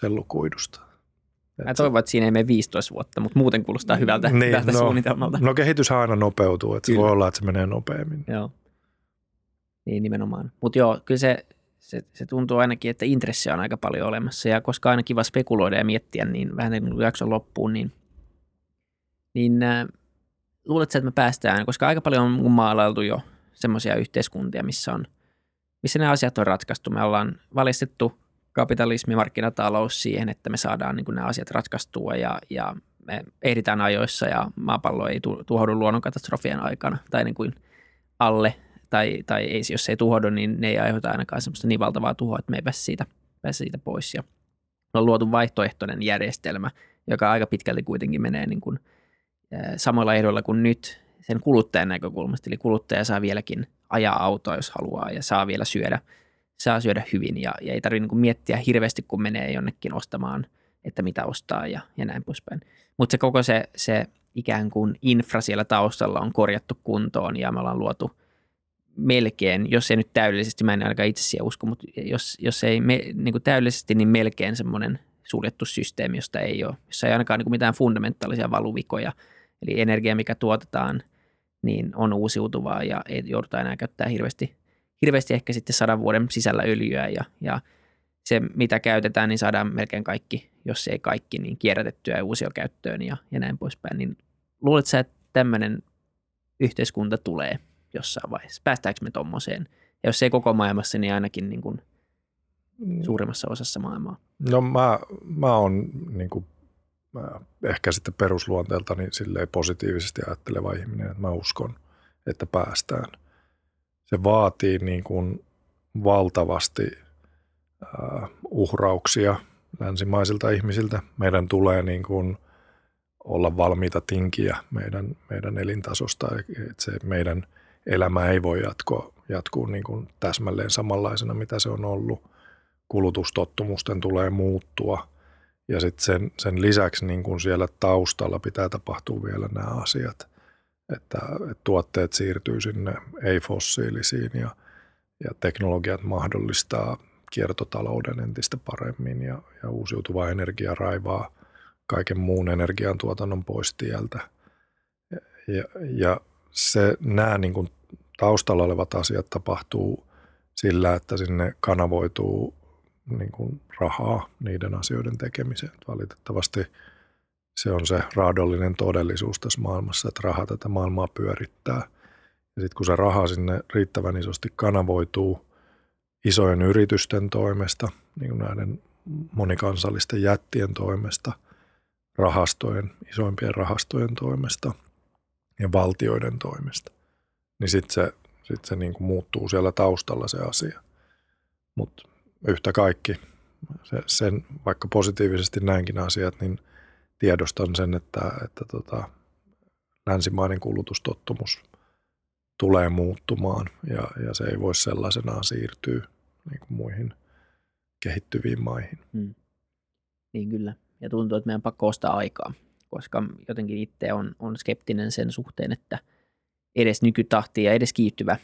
sellukuidusta. Mä toivon, että siinä ei mene 15 vuotta, mutta muuten kuulostaa hyvältä, niin, hyvältä no, suunnitelmalta. No kehitys aina nopeutuu, että se voi olla, että se menee nopeammin. Joo. Niin nimenomaan. Mutta joo, kyllä se, se, se, tuntuu ainakin, että intressi on aika paljon olemassa ja koska aina kiva spekuloida ja miettiä, niin vähän niin kuin jakson loppuun, niin – niin äh, luuletko, että me päästään, koska aika paljon on maalailtu jo semmoisia yhteiskuntia, missä, on, missä ne asiat on ratkaistu. Me ollaan valistettu kapitalismi, markkinatalous siihen, että me saadaan niin nämä asiat ratkaistua ja, ja me ehditään ajoissa ja maapallo ei tuhoudu luonnonkatastrofien aikana tai niin kuin alle tai, tai ei, jos se ei tuhoudu, niin ne ei aiheuta ainakaan semmoista niin valtavaa tuhoa, että me ei pääse siitä, pääse siitä pois. Ja on luotu vaihtoehtoinen järjestelmä, joka aika pitkälti kuitenkin menee niin kuin – samoilla ehdoilla kuin nyt sen kuluttajan näkökulmasta. Eli kuluttaja saa vieläkin ajaa autoa, jos haluaa, ja saa vielä syödä, saa syödä hyvin, ja, ja ei tarvitse niin miettiä hirveästi, kun menee jonnekin ostamaan, että mitä ostaa ja, ja näin poispäin. Mutta se koko se, se ikään kuin infra siellä taustalla on korjattu kuntoon, ja me ollaan luotu melkein, jos ei nyt täydellisesti, mä en ainakaan itse siihen usko, mutta jos, jos ei me, niin kuin täydellisesti, niin melkein semmoinen suljettu systeemi, josta ei ole, jossa ei ainakaan niin kuin mitään fundamentaalisia valuvikoja – Eli energia, mikä tuotetaan, niin on uusiutuvaa ja ei jouduta enää käyttää hirveästi, hirveästi ehkä sitten sadan vuoden sisällä öljyä ja, ja se, mitä käytetään, niin saadaan melkein kaikki, jos ei kaikki, niin kierrätettyä ja uusiokäyttöön ja, ja näin poispäin. Niin luuletko sä, että tämmöinen yhteiskunta tulee jossain vaiheessa? Päästäänkö me tuommoiseen? Ja jos ei koko maailmassa, niin ainakin niin kuin mm. suurimmassa osassa maailmaa. No mä, mä oon niin kuin ehkä sitten perusluonteelta niin silleen positiivisesti ajatteleva ihminen, että mä uskon, että päästään. Se vaatii niin kuin valtavasti uhrauksia länsimaisilta ihmisiltä. Meidän tulee niin kuin olla valmiita tinkiä meidän, meidän elintasosta, että se meidän elämä ei voi jatkoa, jatkuu niin kuin täsmälleen samanlaisena, mitä se on ollut. Kulutustottumusten tulee muuttua ja sitten sen, sen lisäksi niin kuin siellä taustalla pitää tapahtua vielä nämä asiat, että, tuotteet siirtyy sinne ei-fossiilisiin ja, ja teknologiat mahdollistaa kiertotalouden entistä paremmin ja, ja uusiutuva energia raivaa kaiken muun energiantuotannon pois tieltä. Ja, ja se, nämä niin kuin taustalla olevat asiat tapahtuu sillä, että sinne kanavoituu niin kuin rahaa niiden asioiden tekemiseen. Valitettavasti se on se raadollinen todellisuus tässä maailmassa, että raha tätä maailmaa pyörittää. Ja sitten kun se raha sinne riittävän isosti kanavoituu isojen yritysten toimesta, niin kuin näiden monikansallisten jättien toimesta, rahastojen, isoimpien rahastojen toimesta ja valtioiden toimesta, niin sitten se, sit se niin kuin muuttuu siellä taustalla se asia. Mutta yhtä kaikki, se, sen, vaikka positiivisesti näinkin asiat, niin tiedostan sen, että, että tota, länsimainen kulutustottumus tulee muuttumaan ja, ja se ei voi sellaisenaan siirtyä niin kuin muihin kehittyviin maihin. Hmm. Niin kyllä. Ja tuntuu, että meidän pakko ostaa aikaa, koska jotenkin itse on, on skeptinen sen suhteen, että edes nykytahti ja edes kiihtyvä,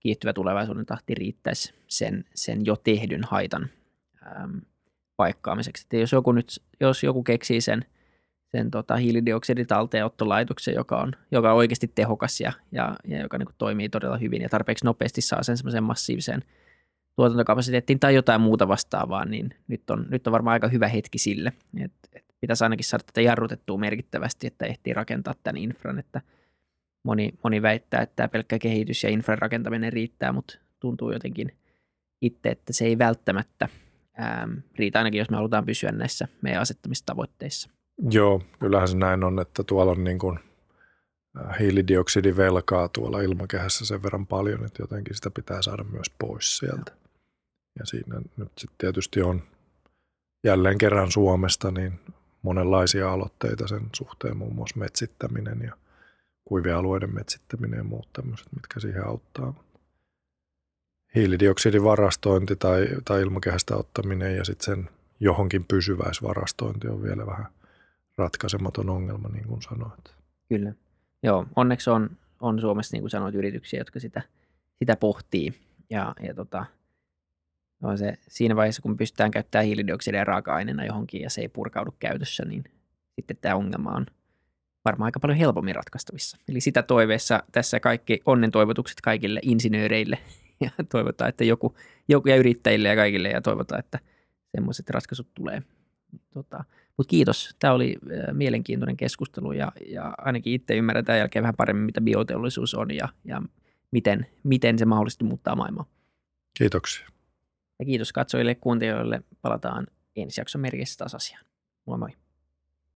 kiihtyvä tulevaisuuden tahti riittäisi sen, sen jo tehdyn haitan äm, paikkaamiseksi. Että jos joku, nyt, jos joku keksii sen, sen tota, hiilidioksiditalteenottolaitoksen, joka on, joka on oikeasti tehokas ja, ja, ja joka niin toimii todella hyvin ja tarpeeksi nopeasti saa sen semmoisen massiivisen tuotantokapasiteettiin tai jotain muuta vastaavaa, niin nyt on, nyt on varmaan aika hyvä hetki sille. Et, et pitäisi ainakin saada tätä jarrutettua merkittävästi, että ehtii rakentaa tämän infran, että moni, moni väittää, että tämä pelkkä kehitys ja infran rakentaminen riittää, mutta tuntuu jotenkin itse, että se ei välttämättä ähm, riitä ainakin, jos me halutaan pysyä näissä meidän asettamissa tavoitteissa. Joo, kyllähän se näin on, että tuolla on niin kuin hiilidioksidivelkaa tuolla ilmakehässä sen verran paljon, että jotenkin sitä pitää saada myös pois sieltä. Ja siinä nyt sitten tietysti on jälleen kerran Suomesta niin monenlaisia aloitteita sen suhteen, muun muassa metsittäminen ja kuivien alueiden metsittäminen ja muut tämmöiset, mitkä siihen auttaa. Hiilidioksidin varastointi tai, tai ilmakehästä ottaminen ja sitten sen johonkin pysyväisvarastointi on vielä vähän ratkaisematon ongelma, niin kuin sanoit. Kyllä. Joo, onneksi on, on Suomessa, niin kuin sanoit, yrityksiä, jotka sitä, sitä pohtii. Ja, ja tota, on se, siinä vaiheessa, kun pystytään käyttämään hiilidioksidia raaka-aineena johonkin ja se ei purkaudu käytössä, niin sitten tämä ongelma on varmaan aika paljon helpommin ratkaistavissa. Eli sitä toiveessa tässä kaikki onnen toivotukset kaikille insinööreille ja toivotaan, että joku, joku ja yrittäjille ja kaikille ja toivotaan, että semmoiset ratkaisut tulee. Tota, Mutta kiitos, tämä oli mielenkiintoinen keskustelu ja, ja ainakin itse ymmärrän tämän jälkeen vähän paremmin, mitä bioteollisuus on ja, ja miten, miten se mahdollisesti muuttaa maailmaa. Kiitoksia. Ja kiitos katsojille ja kuuntelijoille. Palataan ensi jakson merkissä taas asiaan. Moi moi.